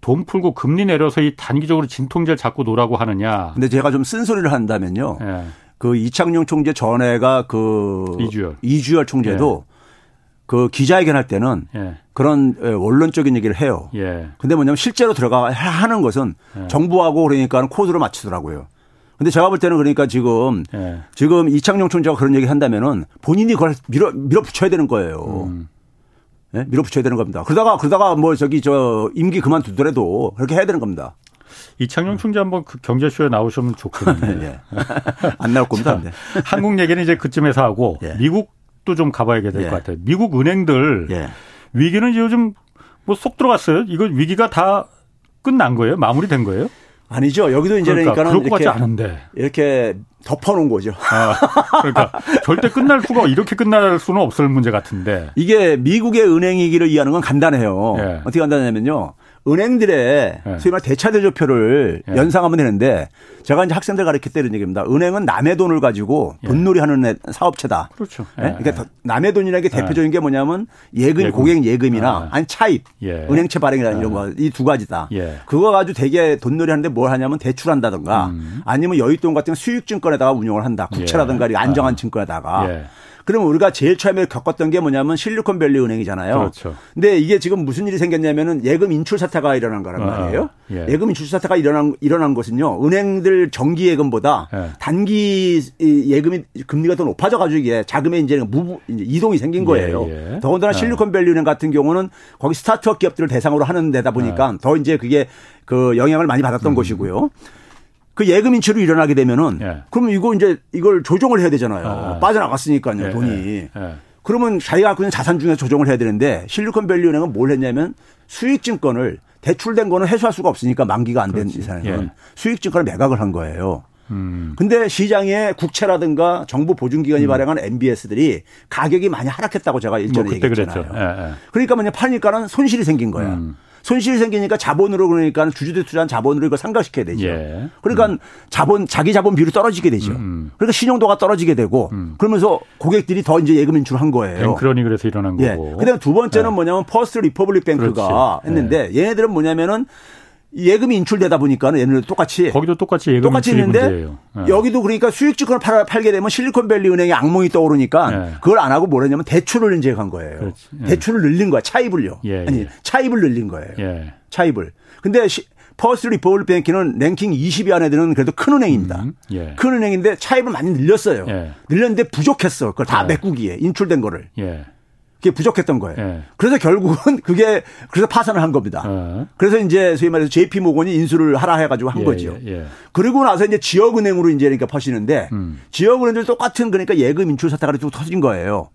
돈 풀고 금리 내려서 이 단기적으로 진통제를 잡고 노라고 하느냐. 근데 제가 좀 쓴소리를 한다면요. 예. 그 이창용 총재 전에가 그 이주열, 이주열 총재도 예. 그 기자회견 할 때는 예. 그런 예, 원론적인 얘기를 해요. 예. 근데 뭐냐면 실제로 들어가 하는 것은 예. 정부하고 그러니까 코드를 맞추더라고요. 근데 제가 볼 때는 그러니까 지금 예. 지금 이창용 총재가 그런 얘기 한다면은 본인이 그걸 밀어 밀어붙여야 되는 거예요. 음. 예? 밀어붙여야 되는 겁니다. 그러다가 그러다가 뭐 저기 저 임기 그만두더라도 그렇게 해야 되는 겁니다. 이창용 총재 한번 그 경제쇼에 나오시면 좋겠는데. 예. 안 나올 겁니다. 자, 한국 얘기는 이제 그쯤에서 하고 예. 미국도 좀 가봐야 될것 예. 같아요. 미국 은행들 예. 위기는 요즘 뭐속 들어갔어요. 이거 위기가 다 끝난 거예요? 마무리된 거예요? 아니죠. 여기도 이제 그러니까 그럴 것 같지 않은데 이렇게 덮어놓은 거죠. 아, 그러니까 절대 끝날 수가 이렇게 끝날 수는 없을 문제 같은데 이게 미국의 은행이기를 이해하는 건 간단해요. 예. 어떻게 간단하냐면요. 은행들의 네. 소위 말 대차 대조표를 네. 연상하면 되는데 제가 이제 학생들 가르칠 때 이런 얘기입니다. 은행은 남의 돈을 가지고 예. 돈놀이 하는 사업체다. 그렇죠. 네? 그러니까 남의 돈이라는 게 대표적인 게 뭐냐면 예금, 예금. 고객 예금이나 아니 차입, 예. 은행채 발행이라는 이런 거 이 두 가지다. 예. 그거 가지고 되게 돈놀이 하는데 뭘 하냐면 대출한다든가 음. 아니면 여윳돈 같은 수익증권에다가 운용을 한다. 국채라든가 예. 안정한 아. 증권에다가 그러면 우리가 제일 처음에 겪었던 게 뭐냐면 실리콘밸리 은행이잖아요. 그렇죠. 근데 이게 지금 무슨 일이 생겼냐면은 예금 인출 사태가 일어난 거란 아, 말이에요. 아, 예. 금 인출 사태가 일어난 일어난 것은요. 은행들 정기 예금보다 예. 단기 예금이 금리가 더 높아져 가지고 이게 자금의 이제 무 이제 이동이 생긴 거예요. 예, 예. 더군다나 아. 실리콘밸리 은행 같은 경우는 거기 스타트업 기업들을 대상으로 하는 데다 보니까 아. 더 이제 그게 그 영향을 많이 받았던 음. 것이고요. 그 예금 인출이 일어나게 되면은 예. 그러면 이거 이제 이걸 조정을 해야 되잖아요. 아, 빠져나갔으니까요, 예, 돈이. 예, 예. 그러면 자기가 갖고 있는 자산 중에 조정을 해야 되는데 실리콘밸리 은행은 뭘 했냐면 수익증권을 대출된 거는 회수할 수가 없으니까 만기가 안 된 이상에는 예. 수익증권을 매각을 한 거예요. 음. 근데 시장에 국채라든가 정부 보증기관이 음. 발행한 MBS들이 가격이 많이 하락했다고 제가 일전에 뭐 얘기했잖아요. 예, 예. 그러니까 뭐냐 파니까는 손실이 생긴 거야. 음. 손실이 생기니까 자본으로 그러니까 주주들 투자한 자본으로 이걸 상각시켜야 되죠. 예. 그러니까 음. 자본 자기 자본 비율이 떨어지게 되죠. 음. 음. 그러니까 신용도가 떨어지게 되고 음. 그러면서 고객들이 더 이제 예금 인출한 거예요. 그러니 그래서 일어난 예. 거고. 예. 그다음에 두 번째는 네. 뭐냐면 퍼스트 리퍼블릭 뱅크가 그렇지. 했는데 네. 얘네들은 뭐냐면은 예금이 인출되다 보니까는 얘네들 똑같이 거기도 똑같이 예금 똑같이 있는데 네. 여기도 그러니까 수익증권을 팔, 팔게 되면 실리콘밸리 은행의 악몽이 떠오르니까 네. 그걸 안 하고 뭐랬냐면 대출을 이제 간 거예요. 네. 대출을 늘린 거야. 차입을요. 예, 아니 예. 차입을 늘린 거예요. 예. 차입을. 근데 시, 퍼스트 리퍼블릭 뱅크는 랭킹 20위 안에 드는 그래도 큰 은행입니다. 음, 예. 큰 은행인데 차입을 많이 늘렸어요. 예. 늘렸는데 부족했어. 그걸 다 예. 메꾸기에 인출된 거를. 그게 부족했던 거예요. 네. 그래서 결국은 그게 그래서 파산을 한 겁니다. 네. 그래서 이제 소위 말해서 JP 모건이 인수를 하라 해가지고 한 예, 거죠. 예, 예. 그리고 나서 이제 지역은행으로 이제 그러니까 퍼시는데 음. 지역은행들 똑같은 그러니까 예금 인출 사태가 쭉 터진 거예요.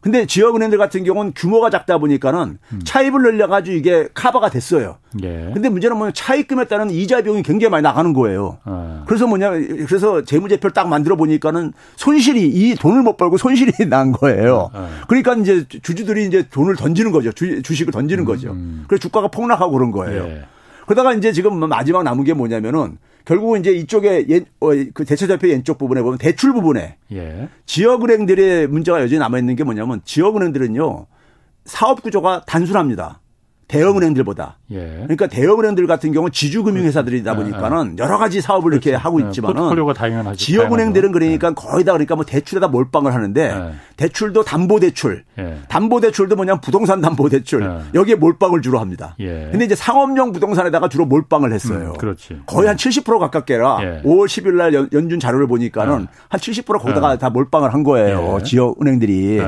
근데 지역은행들 같은 경우는 규모가 작다 보니까는 음. 차입을 늘려가지고 이게 카바가 됐어요. 예. 근데 문제는 뭐냐 차입금에 따른 이자 비용이 굉장히 많이 나가는 거예요. 아. 그래서 뭐냐 그래서 재무제표를 딱 만들어 보니까는 손실이 이 돈을 못 벌고 손실이 난 거예요. 아. 그러니까 이제 주주들이 이제 돈을 던지는 거죠. 주, 식을 던지는 음. 거죠. 그래서 주가가 폭락하고 그런 거예요. 예. 그러다가 이제 지금 마지막 남은 게 뭐냐면은 결국은 이제 이쪽에 예, 어, 그 대체자표 왼쪽 부분에 보면 대출 부분에 예. 지역은행들의 문제가 여전히 남아 있는 게 뭐냐면 지역은행들은요 사업 구조가 단순합니다. 대형 은행들보다. 예. 그러니까 대형 은행들 같은 경우는 지주금융회사들이다 그렇죠. 보니까는 여러 가지 사업을 그렇죠. 이렇게 하고 있지만은 지역 은행들은 그러니까 네. 거의 다 그러니까 뭐 대출에다 몰빵을 하는데 네. 대출도 담보 대출, 예. 담보 대출도 뭐냐면 부동산 담보 대출 예. 여기에 몰빵을 주로 합니다. 예. 근데 이제 상업용 부동산에다가 주로 몰빵을 했어요. 음, 그렇지. 거의 한 70% 가깝게라 5월 10일 날 연준 자료를 보니까는 한 70% 거기다가 다 몰빵을 한 거예요. 지역 은행들이.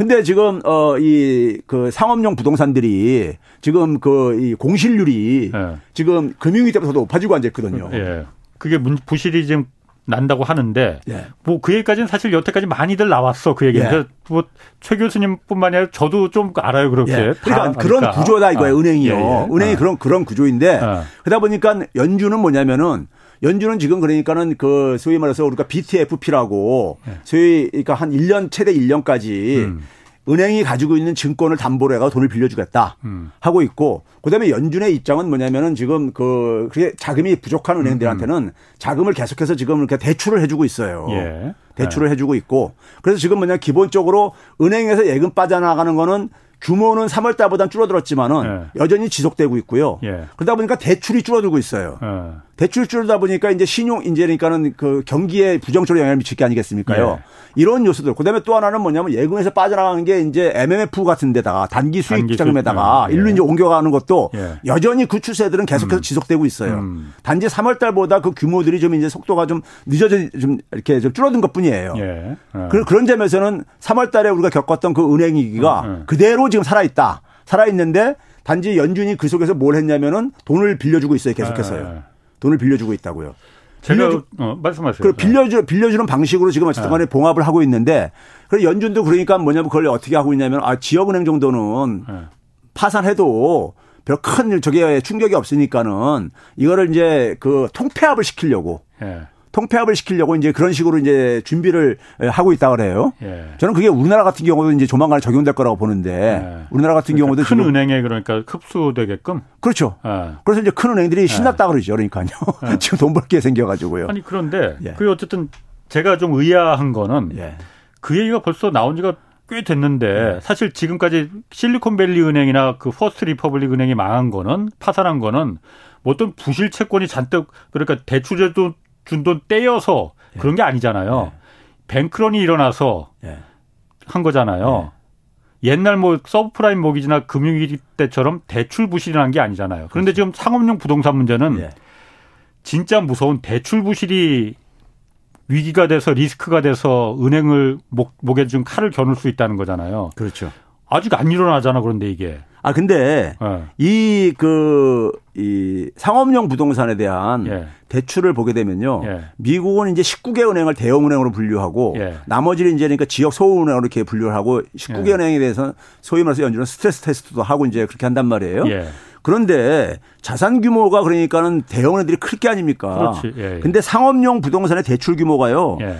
근데 지금 어 이 그 상업용 부동산들이 지금 그 이 공실률이 예. 지금 금융위 때부터 높아지고 앉아 있거든요. 예. 그게 문, 부실이 지금 난다고 하는데 예. 뭐그 얘기까지는 사실 여태까지 많이들 나왔어 그 얘기는 예. 뭐최 교수님뿐만 아니라 저도 좀 알아요 그렇게 예. 그러니까 그런 구조다 이거예요 아. 은행이요 예, 예. 은행이 아. 그런 그런 구조인데 아. 그러다 보니까 연준은 뭐냐면은 연준은 지금 그러니까는 그 소위 말해서 우리가 BTFP라고 네. 소위 그러니까 한 1년 최대 1년까지 음. 은행이 가지고 있는 증권을 담보로 해가 돈을 빌려주겠다 음. 하고 있고 그다음에 연준의 입장은 뭐냐면은 지금 그 그게 자금이 부족한 은행들한테는 음. 자금을 계속해서 지금 이렇게 대출을 해주고 있어요. 예. 대출을 네. 해주고 있고 그래서 지금 뭐냐 기본적으로 은행에서 예금 빠져나가는 거는 규모는 3월 달보다 줄어들었지만은 네. 여전히 지속되고 있고요. 예. 그러다 보니까 대출이 줄어들고 있어요. 네. 대출 줄어다 보니까 이제 신용 그러니까는 그 경기에 부정적으로 영향을 미칠 게 아니겠습니까요? 예. 이런 요소들. 그다음에 또 하나는 뭐냐면 예금에서 빠져나가는 게 이제 MMF 같은 데다가 단기 수익 단기 자금에다가. 예. 일로 이제 옮겨가는 것도 예. 여전히 그 추세들은 계속해서 음. 지속되고 있어요. 음. 단지 3월 달보다 그 규모들이 좀 이제 속도가 좀 늦어져 좀 이렇게 좀 줄어든 것뿐이에요. 예. 예. 그런 점에서는 3월 달에 우리가 겪었던 그 은행 위기가 음, 음. 그대로 지금 살아 있다. 살아 있는데 단지 연준이 그 속에서 뭘 했냐면은 돈을 빌려주고 있어요. 계속해서요. 돈을 빌려주고 있다고요. 제가 빌려주, 어, 말씀하세요. 그 빌려주 빌려주는 방식으로 지금 어쨌든 간에 네. 봉합을 하고 있는데 그 연준도 그러니까 뭐냐면 그걸 어떻게 하고 있냐면 아 지역은행 정도는 네. 파산해도 별 큰 저게 충격이 없으니까는 이거를 이제 그 통폐합을 시키려고 네. 통폐합을 시키려고 이제 그런 식으로 이제 준비를 하고 있다 그래요. 예. 저는 그게 우리나라 같은 경우도 이제 조만간 적용될 거라고 보는데 예. 우리나라 같은 그러니까 경우도 큰 은행에 그러니까 흡수되게끔 그렇죠. 예. 그래서 이제 큰 은행들이 예. 신났다 그러죠. 그러니까요. 예. 지금 돈 벌게 생겨가지고요. 아니 그런데 예. 그 어쨌든 제가 좀 의아한 거는 그 얘기가 벌써 나온 지가 꽤 됐는데 사실 지금까지 실리콘밸리 은행이나 그 퍼스트 리퍼블릭 은행이 망한 거는 파산한 거는 뭐 어떤 부실 채권이 잔뜩 그러니까 대출에도 준 돈 떼여서 예. 그런 게 아니잖아요. 예. 뱅크런이 일어나서 예. 한 거잖아요. 옛날 뭐 서브프라임 모기지나 금융위기 때처럼 대출 부실이 난게 아니잖아요. 그런데 그렇죠. 지금 상업용 부동산 문제는 진짜 무서운 대출 부실이 위기가 돼서 리스크가 돼서 은행을 목, 목에 좀 칼을 겨눌 수 있다는 거잖아요. 그렇죠. 아직 안 일어나잖아 그런데 이게. 아 근데 네. 이그 이 상업용 부동산에 대한 예. 대출을 보게 되면요. 예. 미국은 이제 19개 은행을 대형 은행으로 분류하고 예. 나머지는 이제 그러니까 지역 소우 은행으로 이렇게 분류를 하고 19개 예. 은행에 대해서 소위 말해서 연준은 스트레스 테스트도 하고 이제 그렇게 한단 말이에요. 예. 그런데 자산 규모가 그러니까는 대형 은행들이 클 게 아닙니까? 그렇지. 예, 예. 근데 상업용 부동산의 대출 규모가요. 예.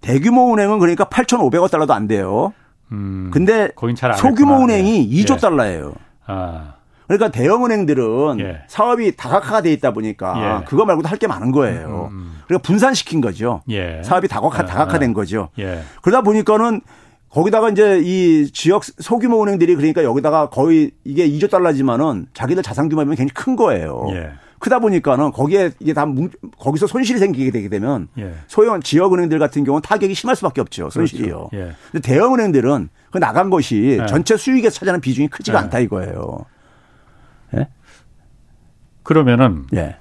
대규모 은행은 그러니까 8,500억 달러도 안 돼요. 음, 근데 소규모 은행이 2조 예. 달러예요. 아. 그러니까 대형 은행들은 예. 사업이 다각화가 돼 있다 보니까 예. 그거 말고도 할 게 많은 거예요. 음, 음. 그러니까 분산시킨 거죠. 예. 사업이 다각화, 아, 다각화된 거죠. 예. 그러다 보니까는 거기다가 이제 이 지역 소규모 은행들이 그러니까 여기다가 거의 이게 2조 달러지만은 자기들 자산 규모면 굉장히 큰 거예요. 예. 크다 보니까는 거기에 이게 다 거기서 손실이 생기게 되게 되면 예. 소형 지역 은행들 같은 경우는 타격이 심할 수밖에 없죠. 손실이요. 그렇죠. 예. 근데 대형 은행들은 그 나간 것이 예. 전체 수익에 차지하는 비중이 크지가 예. 않다 이거예요. 예? 그러면은 예.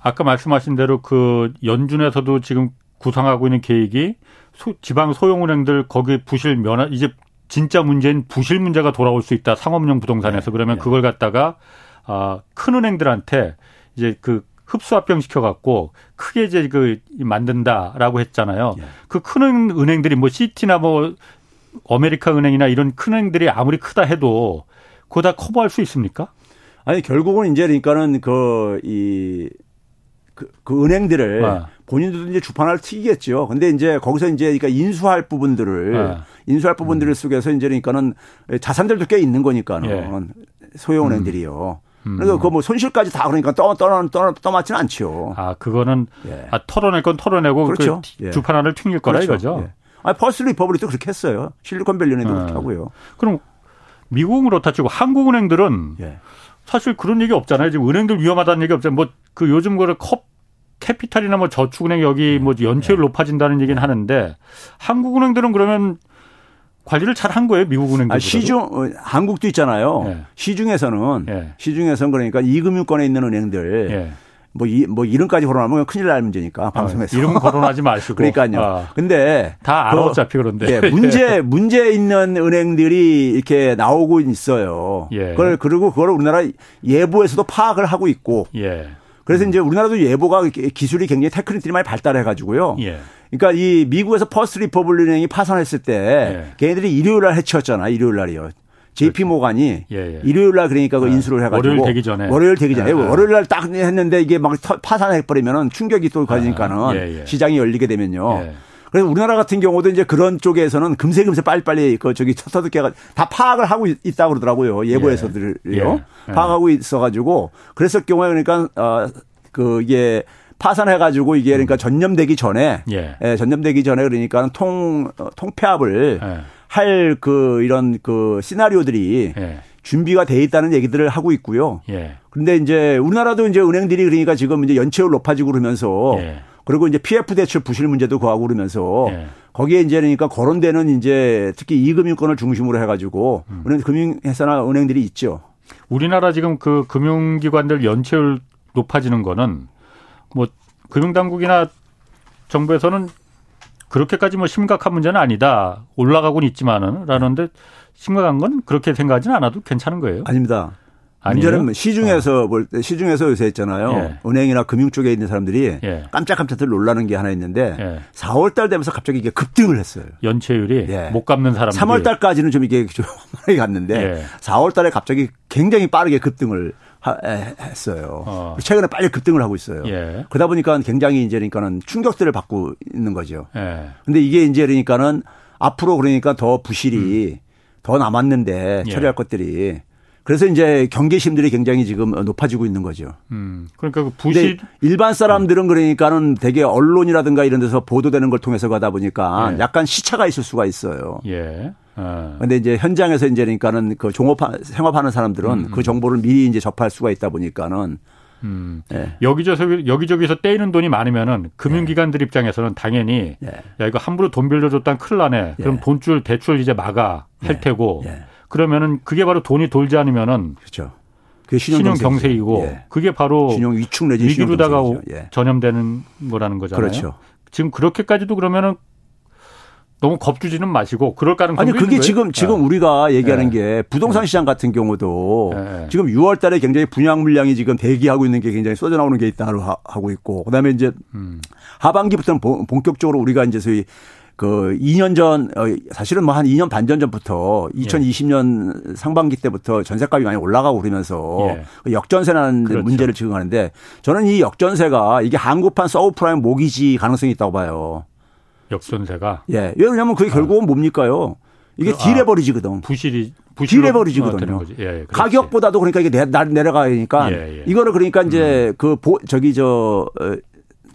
아까 말씀하신 대로 그 연준에서도 지금 구상하고 있는 계획이 소, 지방 소형은행들 거기 부실 면허 이제 진짜 문제인 부실 문제가 돌아올 수 있다 상업용 부동산에서 네. 그러면 네. 그걸 갖다가 아, 큰 은행들한테 이제 그 흡수합병 시켜갖고 크게 이제 그 만든다라고 했잖아요. 네. 그 큰 은행들이 뭐 시티나 뭐 아메리카 은행이나 이런 큰 은행들이 아무리 크다 해도 그거 다 커버할 수 있습니까? 아니 결국은 이제 그러니까는 그이 그, 그 은행들을 아. 본인들도 이제 주판을 튀기겠죠. 근데 이제 거기서 이제 그러니까 인수할 부분들을 아. 인수할 부분들을 음. 속에서 이제 그러니까는 자산들도 꽤 있는 거니까는 예. 소형 은행들이요. 음. 그래서 그뭐 손실까지 다 그러니까 떠, 떠, 떠, 떠맡지는 않죠. 아, 그거는 예. 아, 털어낼 건 털어내고 그 그렇죠. 그 주판알을 튕길 거라 그렇죠. 이거죠. 예. 아, First Republic도 그렇게 했어요. 실리콘밸리은행도 아. 그렇게 하고요. 그럼 미국은 그렇다 치고 한국은행들은 예. 사실 그런 얘기 없잖아요. 지금 은행들 위험하다는 얘기 없잖아요. 뭐 그 요즘 거를 컵 캐피탈이나 뭐 저축은행 여기 뭐 연체율 네. 높아진다는 얘기는 하는데 한국은행들은 그러면 관리를 잘 한 거예요, 미국 은행들. 아, 시중 어, 한국도 있잖아요. 네. 시중에서는 네. 시중에서는 그러니까 이금융권에 있는 은행들 네. 뭐, 이, 뭐 이름까지 거론하면 큰일 날 문제니까 방송에서 어, 이름 거론하지 마시고 그러니까요. 어. 근데 다 알아 그, 어차피 그런데 예, 문제 문제 있는 은행들이 이렇게 나오고 있어요. 예. 그걸 그리고 그걸 우리나라 예보에서도 파악을 하고 있고. 예. 그래서 음. 이제 우리나라도 예보가 기술이 굉장히 테크닉들이 많이 발달해 가지고요. 예. 그러니까 이 미국에서 First Republic 은행이 파산했을 때 예. 걔네들이 일요일 날 해치웠잖아. 일요일 날이요. JP 그렇죠. Morgan이 예, 예. 일요일 날 그러니까 그 네. 인수를 해 가지고 월요일 되기 전에 월요일 되기 전에 예, 월요일 날 딱 했는데 이게 막 파산해 버리면은 충격이 또 가지니까는 예, 예. 시장이 열리게 되면요. 예. 그래서 우리나라 같은 경우도 이제 그런 쪽에서는 금세금세 빨리빨리 그 저기 터득해가 다 파악을 하고 있다 그러더라고요 예보에서들요 파악하고 있어 가지고 그랬을 경우에 그러니까 어그 이게 파산해 가지고 이게 그러니까 전념되기 전에 예. 전념되기 전에 그러니까 통 통폐합을 할그 이런 그 시나리오들이 예. 준비가 돼 있다는 얘기들을 하고 있고요. 예. 그런데 이제 우리나라도 이제 은행들이 그러니까 지금 이제 연체율 높아지고 그러면서 예. 그리고 이제 PF 대출 부실 문제도 거하고 그러면서 예. 거기에 이제 그러니까 거론되는 이제 특히 이금융권을 중심으로 해가지고 음. 은행 금융회사나 은행들이 있죠. 우리나라 지금 그 금융기관들 연체율 높아지는 거는 뭐 금융당국이나 정부에서는 그렇게까지 뭐 심각한 문제는 아니다. 올라가고는 있지만은 라는데 심각한 건 그렇게 생각하지는 않아도 괜찮은 거예요. 아닙니다. 문제는 뭐 시중에서 어. 볼때 시중에서 요새 있잖아요. 예. 은행이나 금융 쪽에 있는 사람들이 예. 깜짝깜짝 놀라는 게 하나 있는데 예. 4월 달 되면서 갑자기 이게 급등을 했어요. 연체율이 예. 못 갚는 사람들 3월 달까지는 좀 이게 좀 많이 갔는데 4월 예. 달에 갑자기 굉장히 빠르게 급등을 했어요. 어. 최근에 빨리 급등을 하고 있어요. 예. 그러다 보니까 굉장히 이제 그러니까는 충격들을 받고 있는 거죠. 예. 근데 이게 이제 그러니까는 앞으로 그러니까 더 부실이 음. 더 남았는데 예. 처리할 예. 것들이 그래서 이제 경계심들이 굉장히 지금 높아지고 있는 거죠. 음. 그러니까 그 부실 일반 사람들은 그러니까는 되게 언론이라든가 이런 데서 보도되는 걸 통해서 가다 보니까 예. 약간 시차가 있을 수가 있어요. 예. 그런데 어. 이제 현장에서 이제 그러니까는 그 종업 생업하는 사람들은 음. 그 정보를 미리 이제 접할 수가 있다 보니까는 음. 예. 여기저기 여기저기서 떼이는 돈이 많으면은 금융기관들 예. 입장에서는 당연히 예. 야 이거 함부로 돈 빌려줬다는 큰일 나네. 그럼 예. 돈줄 대출 이제 막아 할 예. 테고 예. 그러면은 그게 바로 돈이 돌지 않으면은 그렇죠. 그게 신용, 경색이고 그게 바로 신용 위축 내지 위기로 다가 전염되는 거라는 거잖아요. 그렇죠. 지금 그렇게까지도 그러면은 너무 겁주지는 마시고 그럴 가능성이 아니 그게 지금 지금 네. 우리가 얘기하는 네. 게 부동산 네. 시장 같은 경우도 네. 지금 6월 달에 굉장히 분양 물량이 지금 대기하고 있는 게 굉장히 쏟아 나오는 게 있다고 하고 있고 그다음에 이제 음. 하반기부터는 본격적으로 우리가 이제 소위 그 2년 전 어, 사실은 뭐 한 2년 반 전 전부터 2020년 예. 상반기 때부터 전세값이 많이 올라가고 그러면서 예. 그 역전세라는 그렇죠. 문제를 지금하는데 저는 이 역전세가 이게 한국판 서브프라임 모기지 가능성이 있다고 봐요. 역전세가 예. 왜냐하면 그게 결국은 아. 뭡니까요? 이게 그, 딜해버리지거든. 아, 부실이 딜해버리지거든요. 예, 예, 가격보다도 그러니까 이게 내, 내려가니까 예, 예. 이거를 그러니까 이제 음. 그 보, 저기 저 어,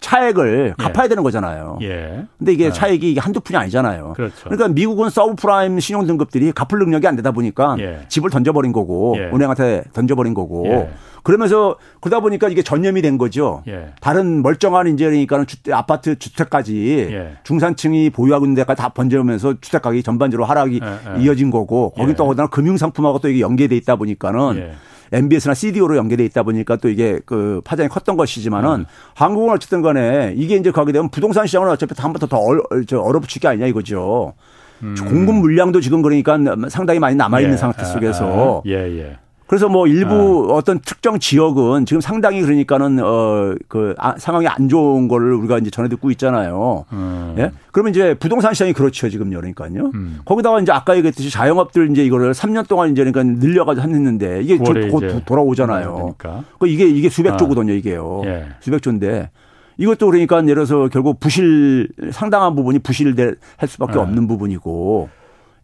차액을 예. 갚아야 되는 거잖아요. 예. 근데 이게 예. 차액이 한두 푼이 아니잖아요. 그렇죠. 그러니까 미국은 서브프라임 신용 등급들이 갚을 능력이 안 되다 보니까 예. 집을 던져버린 거고 예. 은행한테 던져버린 거고 예. 그러면서 그러다 보니까 이게 전염이 된 거죠. 예. 다른 멀쩡한 이제 그러니까는 주택, 아파트 주택까지 중산층이 보유하고 있는 데까지 다 번져오면서 주택 가격이 전반적으로 하락이 이어진 거고 거기 또 거기다 금융 상품하고 또 이게 연계돼 있다 보니까는 MBS나 CDO로 연계돼 있다 보니까 또 이게 그 파장이 컸던 것이지만은 음. 한국은 어쨌든 간에 이게 이제 가게 되면 부동산 시장은 어차피 다음부터 더 얼, 얼어붙이게 아니냐 이거죠. 음. 공급 물량도 지금 그러니까 상당히 많이 남아있는 예. 상태 속에서 예, 예. 그래서 뭐 일부 아. 어떤 특정 지역은 지금 상당히 그러니까는 어그 아, 상황이 안 좋은 거를 우리가 이제 전해 듣고 있잖아요. 음. 예? 그러면 이제 부동산 시장이 그렇죠 지금 그러니까요. 음. 거기다가 이제 아까 얘기했듯이 자영업들 이제 이거를 3년 동안 이제 그러니까 늘려가지고 했는데 이게 곧 돌아오잖아요. 그 이게 이게 수백 아. 조거든요 이게요. 예. 수백 조인데 이것도 그러니까 예를 들어서 결국 부실 상당한 부분이 부실될 할 수밖에 예. 없는 부분이고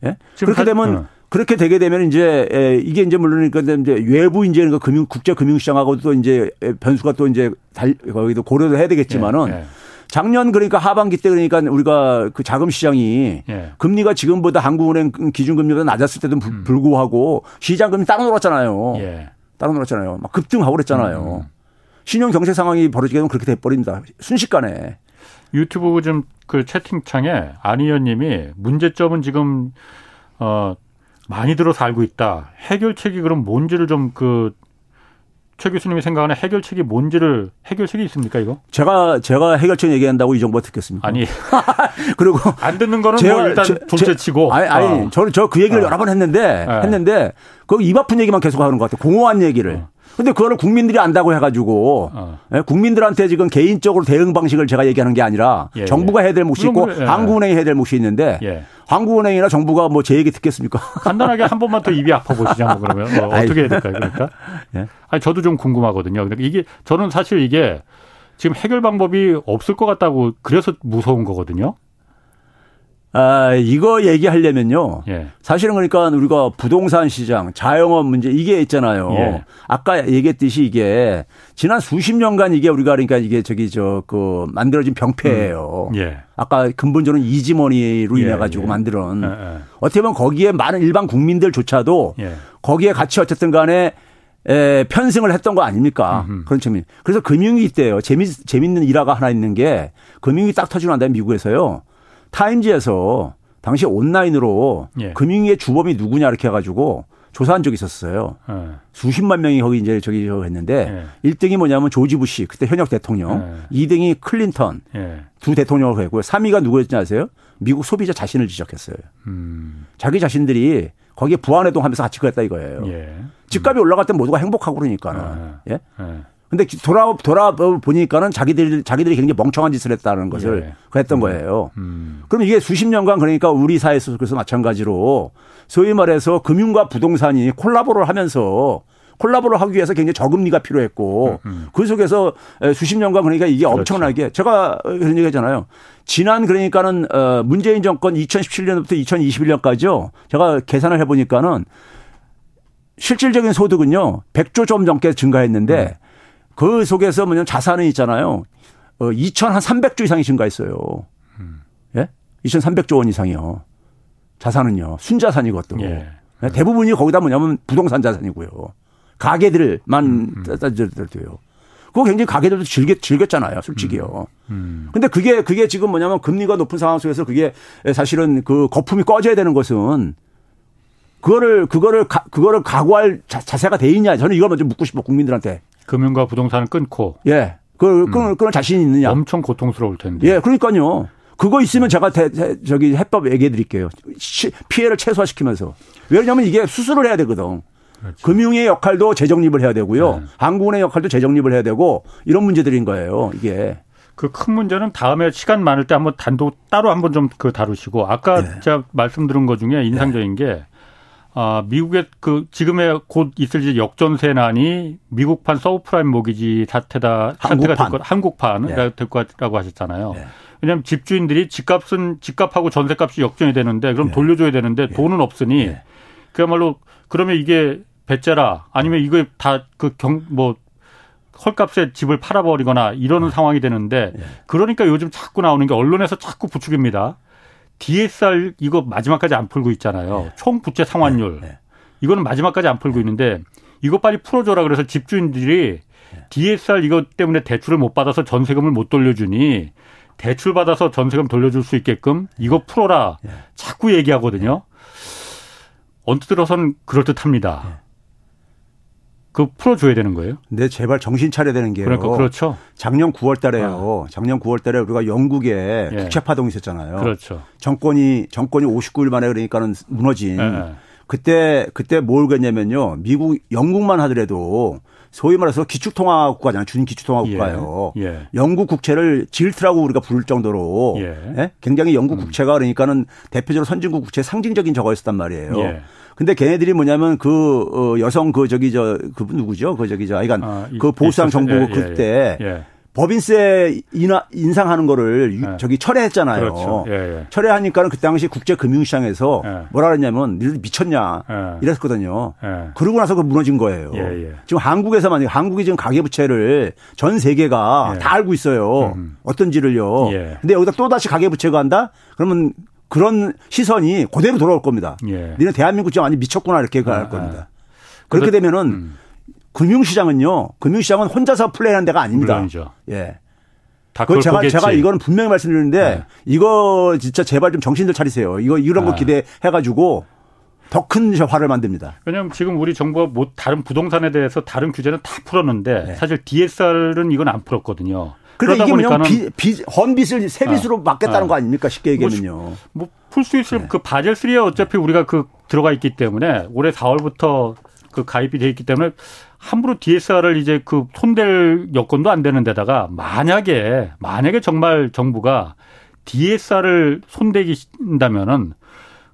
예? 그렇게 되면 어. 그렇게 되게 되면 이제 이게 이제 물론 그러니까 이제 외부 이제 그 금융 국제 금융 시장하고 또 이제 변수가 또 이제 달 거기도 고려를 해야 되겠지만은 예, 예. 작년 그러니까 하반기 때 그러니까 우리가 그 자금 시장이 예. 금리가 지금보다 한국은행 기준금리보다 낮았을 때도 음. 불구하고 시장 금리 따로 놀았잖아요. 예. 따로 놀았잖아요. 막 급등하고 그랬잖아요. 음. 신용 경제 상황이 벌어지게 되면 그렇게 돼 버립니다. 순식간에. 유튜브 좀 그 채팅창에 안 의원님이 문제점은 지금 어 많이 들어서 알고 있다. 해결책이 그럼 뭔지를 좀그 최 교수님이 생각하는 해결책이 뭔지를 해결책이 있습니까 이거? 제가 제가 해결책 얘기한다고 이 정보 듣겠습니까? 아니 그리고 안 듣는 거는 제가, 뭐 일단 둘째치고 아니 아니 어. 저는 저 그 얘기를 어. 여러 번 했는데 네. 했는데 그 입 아픈 얘기만 계속 하는 것 같아요. 공허한 얘기를. 어. 근데 그거를 국민들이 안다고 해가지고 어. 예, 국민들한테 지금 개인적으로 대응 방식을 제가 얘기하는 게 아니라 예, 정부가 예. 해야 될 몫이 있고 예. 한국은행이 해야 될 몫이 있는데 예. 한국은행이나 정부가 뭐 제 얘기 듣겠습니까? 간단하게 한 번만 더 입이 아파 보시죠. 뭐 그러면 뭐 어떻게 해야 될까요? 그러니까 예. 아니 저도 좀 궁금하거든요. 그러니까 이게 저는 사실 이게 지금 해결 방법이 없을 것 같다고 그래서 무서운 거거든요. 아, 이거 얘기하려면요. 예. 사실은 그러니까 우리가 부동산 시장, 자영업 문제 이게 있잖아요. 예. 아까 얘기했듯이 이게 지난 수십 년간 이게 우리가 그러니까 이게 저기 저 그 만들어진 병폐예요. 음. 예. 아까 근본적으로 이지머니로 예, 인해 가지고 예. 만들은 예, 어떻게 보면 거기에 많은 일반 국민들조차도 거기에 같이 어쨌든 간에 에, 편승을 했던 거 아닙니까? 음흠. 그런 측면. 그래서 금융위 있대요. 재미, 재밌는 일화가 하나 있는 게 금융위 딱 터지고 난 다음에 미국에서요. 타임즈에서 당시 온라인으로 예. 금융위의 주범이 누구냐 이렇게 해가지고 조사한 적이 있었어요. 예. 수십만 명이 거기 이제 저기 저 했는데 예. 1등이 뭐냐면 조지 부시 그때 현역 대통령, 예. 2등이 클린턴 예. 두 대통령을 했고요. 3위가 누구였지 아세요? 미국 소비자 자신을 지적했어요. 음. 자기 자신들이 거기에 부안해동 하면서 같이 그랬다 이거예요. 예. 집값이 올라갈 때 모두가 행복하고 그러니까는. 예. 예? 근데 돌아 돌아 보니까는 자기들 자기들이 굉장히 멍청한 짓을 했다는 것을 예. 그랬던 음. 거예요. 음. 그럼 이게 수십 년간 그러니까 우리 사회에서 그래서 마찬가지로 소위 말해서 금융과 부동산이 콜라보를 하면서 콜라보를 하기 위해서 굉장히 저금리가 필요했고 음, 음. 그 속에서 수십 년간 그러니까 이게 그렇죠. 엄청나게 제가 그런 얘기 했잖아요. 지난 그러니까는 어 문재인 정권 2017년부터 2021년까지요. 제가 계산을 해 보니까는 실질적인 소득은요. 100조 좀 넘게 증가했는데 음. 그 속에서 뭐냐면 자산은 있잖아요. 어, 2,300조 이상이 증가했어요. 음. 예? 2,300조 원 이상이요. 자산은요. 순자산이 것도. 예. 예. 대부분이 거기다 뭐냐면 부동산 자산이고요. 가게들만 음, 음. 따져도요. 그거 굉장히 가게들도 즐겼, 즐겼잖아요, 솔직히요. 음. 음. 근데 그게, 그게 지금 뭐냐면 금리가 높은 상황 속에서 그게 사실은 그 거품이 꺼져야 되는 것은 그거를, 그거를, 가, 그거를 각오할 자, 자세가 돼 있냐. 저는 이걸 먼저 묻고 싶어, 국민들한테. 금융과 부동산을 끊고. 예. 그, 음. 끊을, 끊을 자신 있느냐. 엄청 고통스러울 텐데. 예, 그러니까요. 그거 있으면 제가 대, 대, 저기 해법 얘기해 드릴게요. 피해를 최소화시키면서. 왜냐하면 이게 수술을 해야 되거든. 그렇죠. 금융의 역할도 재정립을 해야 되고요. 네. 한국은의 역할도 재정립을 해야 되고 이런 문제들인 거예요. 이게. 그 큰 문제는 다음에 시간 많을 때 한번 단독 따로 한번 좀 그 다루시고 아까 네. 제가 말씀드린 것 중에 인상적인 네. 게 아, 미국의 그 지금의 곧 있을 이제 역전세난이 미국판 서브프라임 모기지 사태다 사태가 될 것, 한국판 네. 될 거라고 하셨잖아요. 네. 왜냐하면 집주인들이 집값은 집값하고 전세값이 역전이 되는데 그럼 네. 돌려줘야 되는데 네. 돈은 없으니 네. 그야말로 그러면 이게 배째라 아니면 이거 다 그 경 뭐 헐값에 집을 팔아버리거나 이러는 네. 상황이 되는데 네. 그러니까 요즘 자꾸 나오는 게 언론에서 자꾸 부추깁니다. DSR 이거 마지막까지 안 풀고 있잖아요. 네. 총 부채 상환율. 네. 이거는 마지막까지 안 풀고 있는데 이거 빨리 풀어줘라 그래서 집주인들이 DSR 이것 때문에 대출을 못 받아서 전세금을 못 돌려주니 대출 받아서 전세금 돌려줄 수 있게끔 이거 풀어라. 자꾸 얘기하거든요. 언뜻 들어선 그럴 듯합니다. 그 풀어줘야 되는 거예요? 네, 제발 정신 차려야 되는 게요. 그러니까 그렇죠. 작년 9월 달에요. 어. 작년 9월 달에 우리가 영국에 예. 국채 파동이 있었잖아요. 그렇죠. 정권이, 정권이 59일 만에 그러니까는 무너진. 예. 그때, 그때 뭘 그랬냐면요. 미국, 영국만 하더라도 소위 말해서 기축통화 국가잖아요. 준 기축통화 국가예요. 예. 예. 영국 국채를 질트라고 우리가 부를 정도로 예. 예? 굉장히 영국 음. 국채가 그러니까는 대표적으로 선진국 국채 상징적인 저거였단 말이에요. 예. 근데 걔네들이 뭐냐면 그 어, 여성 그 저기 저 그분 누구죠? 그 저기 저 아이간 아, 그 보수당 정부 예, 그때 예, 예. 법인세 인하, 인상하는 거를 예. 저기 철회했잖아요. 그렇죠. 예, 예. 철회하니까는 그 당시 국제 금융시장에서 예. 뭐라 그랬냐면 니들 미쳤냐 예. 이랬거든요. 예. 그러고 나서 그 무너진 거예요. 지금 한국에서만 한국이 지금 가계부채를 전 세계가 다 알고 있어요. 음. 어떤지를요. 근데 여기다 또 다시 가계부채가 한다? 그러면 그런 시선이 그대로 돌아올 겁니다. 예. 니는 대한민국 좀 아니 미쳤구나 이렇게 갈 아, 겁니다. 그렇게 되면은 음. 금융시장은요. 금융시장은 혼자서 플레이하는 데가 아닙니다. 물론이죠. 예. 그 제가 보겠지. 제가 이거는 분명히 말씀드리는데 네. 이거 진짜 제발 좀 정신들 차리세요. 이거 이런 거 아. 기대해 가지고 더 큰 화를 만듭니다. 왜냐하면 지금 우리 정부가 뭐 다른 부동산에 대해서 다른 규제는 다 풀었는데 네. 사실 DSR은 이건 안 풀었거든요. 그러니까 이게 뭐냐 비, 비, 헌빚을 세빚으로 아, 막겠다는 아. 거 아닙니까? 쉽게 얘기하면요. 뭐 풀수 있을 네. 그 바젤 3에 어차피 네. 우리가 그 들어가 있기 때문에 올해 4월부터 그 가입이 돼 있기 때문에 함부로 DSR을 이제 그 손댈 여건도 안 되는 데다가 만약에 만약에 정말 정부가 DSR을 손대기 신다면은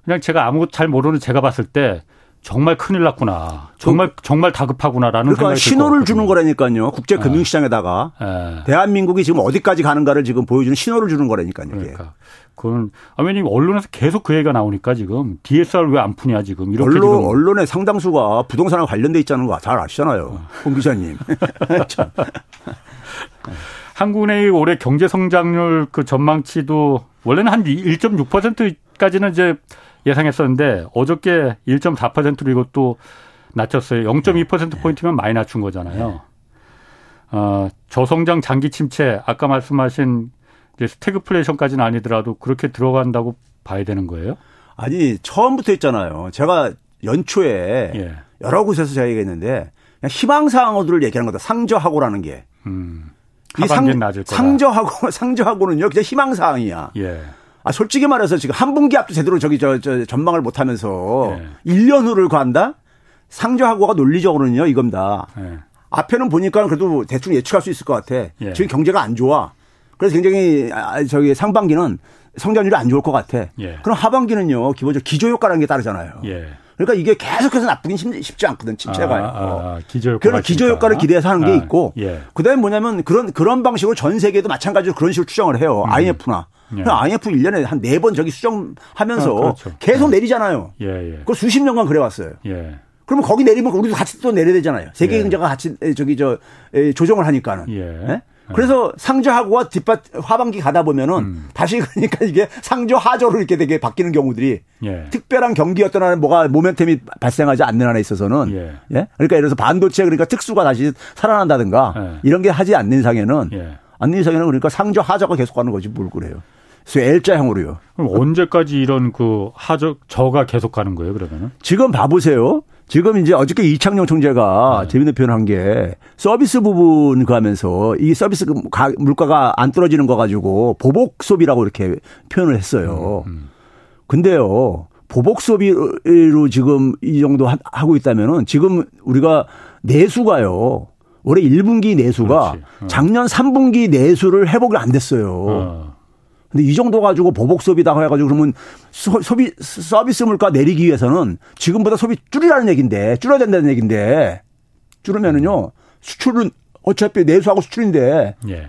그냥 제가 아무것도 잘 모르는 제가 봤을 때 정말 큰일 났구나. 정말 그, 정말 다급하구나라는 그러니까 신호를 주는 거라니까요. 국제 금융 시장에다가 네. 대한민국이 지금 어디까지 가는가를 지금 보여주는 신호를 주는 거라니까요. 그러니까. 그건 아 왜냐면 언론에서 계속 그 얘기가 나오니까 지금 DSR 왜 안 푸냐 지금 이렇게 언론 지금. 언론의 상당수가 부동산과 관련돼 있다는 거 잘 아시잖아요. 어. 홍 기자님. 한국은행이 올해 경제 성장률 그 전망치도 원래는 한 1.6%까지는 이제 예상했었는데 어저께 1.4%로 이것도 낮췄어요. 0.2%포인트면 많이 낮춘 거잖아요. 네. 어, 저성장 장기 침체, 아까 말씀하신 이제 스태그플레이션까지는 아니더라도 그렇게 들어간다고 봐야 되는 거예요? 아니, 처음부터 했잖아요. 제가 연초에 예. 여러 곳에서 제가 얘기했는데 그냥 희망사항어들을 얘기하는 거다. 상저하고라는 게. 음. 이 상, 상저하고, 상저하고는요, 그냥 희망사항이야. 예. 아, 솔직히 말해서 지금 한 분기 앞도 제대로 저기 저, 저 전망을 못 하면서 네. 1년 후를 간다? 상저하고가 논리적으로는요, 이겁니다. 네. 앞에는 보니까 그래도 대충 예측할 수 있을 것 같아. 예. 지금 경제가 안 좋아. 그래서 굉장히 아, 저기 상반기는 성장률이 안 좋을 것 같아. 예. 그럼 하반기는요, 기본적으로 기조효과라는 게 따르잖아요. 예. 그러니까 이게 계속해서 나쁘긴 쉽 지 않거든 침체가. 아, 아, 아, 기저효과. 그런 기저 효과를 기대해서 하는 게 아, 있고, 예. 그다음에 뭐냐면 그런 그런 방식으로 전 세계도 마찬가지로 그런 식으로 추정을 해요. 음. IMF나. 예. IMF 1년에 한 네 번 저기 수정하면서 아, 그렇죠. 계속 예. 내리잖아요. 예, 예. 그 수십 년간 그래 왔어요. 예. 그러면 거기 내리면 우리도 같이 또 내려야 되잖아요. 세계 예. 경제가 같이 저기 저 조정을 하니까는. 예. 예? 그래서 상저하고와 뒷밭 하반기 가다 보면은 음. 다시 그러니까 이게 상저 하저로 이렇게 되게 바뀌는 경우들이 예. 특별한 경기였던 한에 뭐가 모멘텀이 발생하지 않는 한에 있어서는 예. 예? 그러니까 예를 들어서 반도체 그러니까 특수가 다시 살아난다든가 예. 이런 게 하지 않는 이상에는 예. 않는 이상에는 그러니까 상저 하저가 계속 가는 거지 뭘 그래요. 그래서 L자형으로요. 그럼 언제까지 이런 그 하저 저가 계속 가는 거예요 그러면은? 지금 봐 보세요. 지금 이제 어저께 이창용 총재가 네. 재밌는 표현 한 게 서비스 부분 그 하면서 이 서비스 그 물가가 안 떨어지는 거 가지고 보복 소비라고 이렇게 표현을 했어요. 음, 음. 근데요. 보복 소비로 지금 이 정도 하고 있다면은 지금 우리가 내수가요. 올해 1분기 내수가 어. 작년 3분기 내수를 회복이 안 됐어요. 어. 근데 이 정도 가지고 보복 소비다 해가지고 그러면 소 비 서비스 물가 내리기 위해서는 지금보다 소비 줄이라는 얘기인데 줄여야 된다는 얘기인데 줄으면은요 수출은 어차피 내수하고 수출인데 예.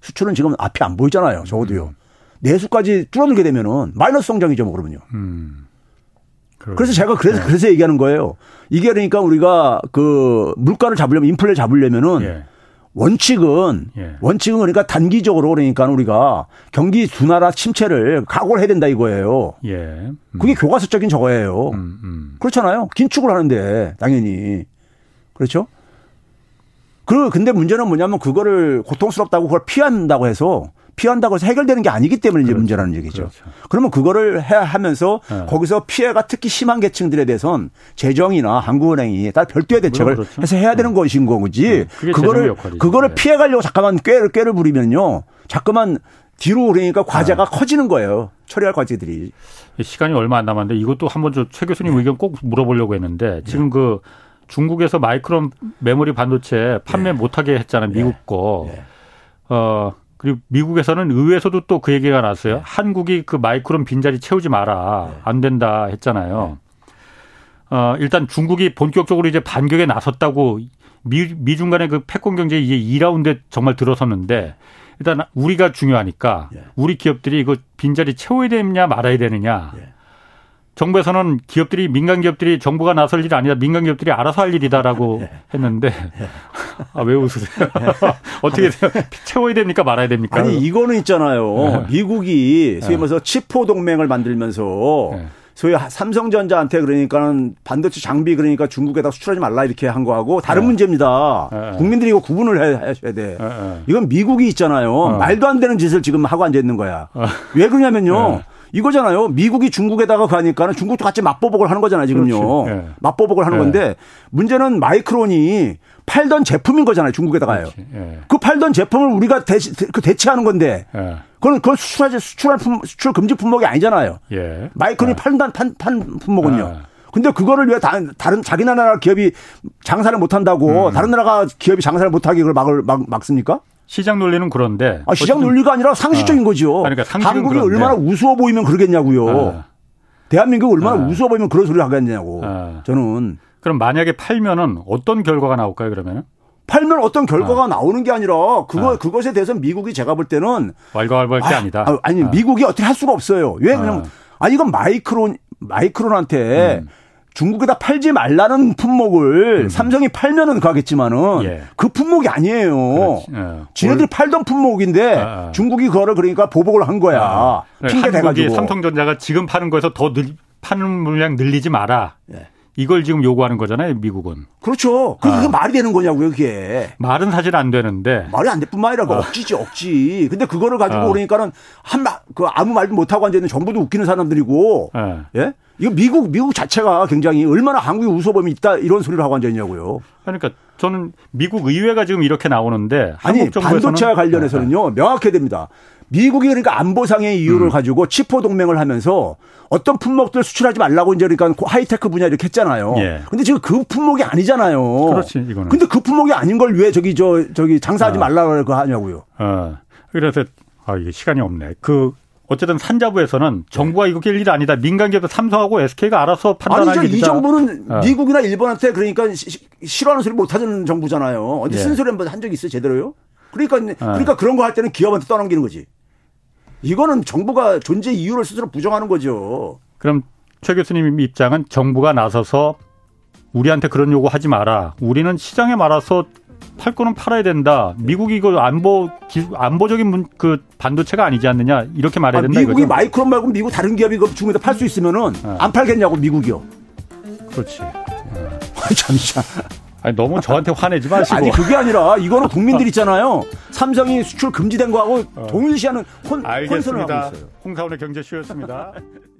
수출은 지금 앞이 안 보이잖아요. 적어도요. 음. 내수까지 줄어들게 되면은 마이너스 성장이죠, 뭐 그러면요. 음. 그래서 제가 그래서 네. 그래서 얘기하는 거예요. 이게 그러니까 우리가 그 물가를 잡으려면 인플레 잡으려면은 예. 원칙은 예. 원칙은 그러니까 단기적으로 그러니까 우리가 경기 둔화나 침체를 각오를 해야 된다 이거예요. 예. 음. 그게 교과서적인 저거예요. 음, 음. 그렇잖아요. 긴축을 하는데 당연히 그렇죠. 그 근데 문제는 뭐냐면 그거를 고통스럽다고 그걸 피한다고 해서 피한다고 해서 해결되는 게 아니기 때문에 그렇죠. 문제라는 얘기죠. 그렇죠. 그러면 그거를 해 하면서 네. 거기서 피해가 특히 심한 계층들에 대해선 재정이나 한국은행이 따로 별도의 대책을 그렇죠. 해서 해야 되는 네. 것인 거지. 네. 그거를 그거를 네. 피해 가려고 잠깐만 꾀를 꾀를 부리면요. 자꾸만 뒤로 그러니까 과제가 네. 커지는 거예요. 처리할 과제들이. 시간이 얼마 안 남았는데 이것도 한번 저최 교수님 네. 의견 꼭 물어보려고 했는데 지금 그 중국에서 마이크론 메모리 반도체 판매 못하게 했잖아요. 미국 거. 어, 그리고 미국에서는 의회에서도 또 그 얘기가 나왔어요. 네. 한국이 그 마이크론 빈자리 채우지 마라. 네. 안 된다 했잖아요. 네. 어, 일단 중국이 본격적으로 이제 반격에 나섰다고 미, 미중 간의 그 패권 경제 이제 2라운드에 정말 들어섰는데 일단 우리가 중요하니까 네. 우리 기업들이 이거 빈자리 채워야 되느냐 말아야 되느냐. 네. 정부에서는 기업들이 민간 기업들이 정부가 나설 일이 아니다. 민간 기업들이 알아서 할 일이다라고 네. 했는데 네. 아왜 웃으세요? 어떻게 채워야 됩니까 말아야 됩니까? 아니 이거는 있잖아요. 네. 미국이 소위 말해서 치포 동맹을 만들면서 소위 삼성전자한테 그러니까는 반도체 장비 그러니까 중국에다 수출하지 말라 이렇게 한 거하고 다른 네. 문제입니다. 네. 국민들이 이거 구분을 해, 하셔야 돼. 네. 이건 미국이 있잖아요. 어. 말도 안 되는 짓을 지금 하고 앉아 있는 거야. 어. 왜 그러냐면요. 이거잖아요. 미국이 중국에다가 가니까는 중국도 같이 맞보복을 하는 거잖아요, 지금요. 네. 맞보복을 하는 네. 건데 문제는 마이크론이 팔던 제품인 거잖아요, 중국에다가요. 네. 그 팔던 제품을 우리가 대시, 그 대체하는 건데 그건 그건 수출하지 수출할 품, 수출 금지 품목이 아니잖아요. 예. 마이크론이 팔던 판, 판 품목은요. 근데 그거를 왜 다른, 다른 자기 나라 기업이 장사를 못 한다고 음. 다른 나라가 기업이 장사를 못 하게 그걸 막을 막, 막습니까? 시장 논리는 그런데 아, 시장 논리가 아니라 상식적인 아. 거죠. 그러니까 한국이 그런데. 얼마나 우스워 보이면 그러겠냐고요. 아. 대한민국이 얼마나 아. 우스워 보이면 그런 소리를 하겠냐고. 아. 저는 그럼 만약에 팔면은 어떤 결과가 나올까요? 그러면은? 팔면 어떤 결과가 아. 나오는 게 아니라 그거 아. 그것에 대해서 미국이 제가 볼 때는 왈가왈부할 게 아, 니다 아니 미국이 어떻게 할 수가 없어요. 왜 그냥 아 이건 마이크론 마이크론한테 음. 중국에다 팔지 말라는 품목을 음. 삼성이 팔면은 가겠지만은 예. 그 품목이 아니에요. 예. 지네들이 팔던 품목인데 아, 아. 중국이 그거를 그러니까 보복을 한 거야. 아. 핑계 대가지고. 삼성전자가 지금 파는 거에서 더 늘, 파는 물량 늘리지 마라. 예. 이걸 지금 요구하는 거잖아요, 미국은. 그렇죠. 그게 아. 말이 되는 거냐고요, 그게. 말은 사실 안 되는데. 말이 안 될 뿐만 아니라 아. 억지지, 억지. 근데 그거를 가지고 아. 그러니까는 한 말, 그 아무 말도 못하고 앉아있는 정부도 웃기는 사람들이고. 아. 예? 이거 미국 미국 자체가 굉장히 얼마나 한국이 우소범이 있다 이런 소리를 하고 앉아 있냐고요. 그러니까 저는 미국 의회가 지금 이렇게 나오는데 아니 반도체와 관련해서는요 네. 명확해야 됩니다. 미국이 그러니까 안보상의 이유를 음. 가지고 치포 동맹을 하면서 어떤 품목들 수출하지 말라고 이제 그러니까 하이테크 분야 이렇게 했잖아요. 예. 근데 지금 그 품목이 아니잖아요. 그렇지, 이거는. 근데 그 품목이 아닌 걸 왜 저기 저 저기 장사하지 아. 말라고 하냐고요. 어. 그래서 아 이게 시간이 없네. 그 어쨌든 산자부에서는 정부가 이거 낄 일이 아니다. 민간기업도 삼성하고 SK가 알아서 판단할 아니, 이 정부는 어. 미국이나 일본한테 그러니까 싫어하는 소리 못 하는 정부잖아요. 어디 예. 쓴소리 한번 한 적이 있어요, 제대로요? 그러니까 어. 그러니까 그런 거 할 때는 기업한테 떠넘기는 거지. 이거는 정부가 존재 이유를 스스로 부정하는 거죠. 그럼 최 교수님 입장은 정부가 나서서 우리한테 그런 요구 하지 마라. 우리는 시장에 말아서 팔 거는 팔아야 된다. 미국이 이거 안보 안보적인 문, 그 반도체가 아니지 않느냐 이렇게 말해야 아, 된다. 미국이 이거죠? 마이크론 말고 미국 다른 기업이 그 중국에다 팔수 있으면은 네. 안 팔겠냐고 미국이요. 그렇지. 네. 잠시만. 아니 너무 저한테 화내지 마시고. 아니 그게 아니라 이거는 국민들 있잖아요. 삼성이 수출 금지된 거하고 어. 동일시하는 혼, 혼선을 하고 있어요. 홍사원의 경제쇼였습니다.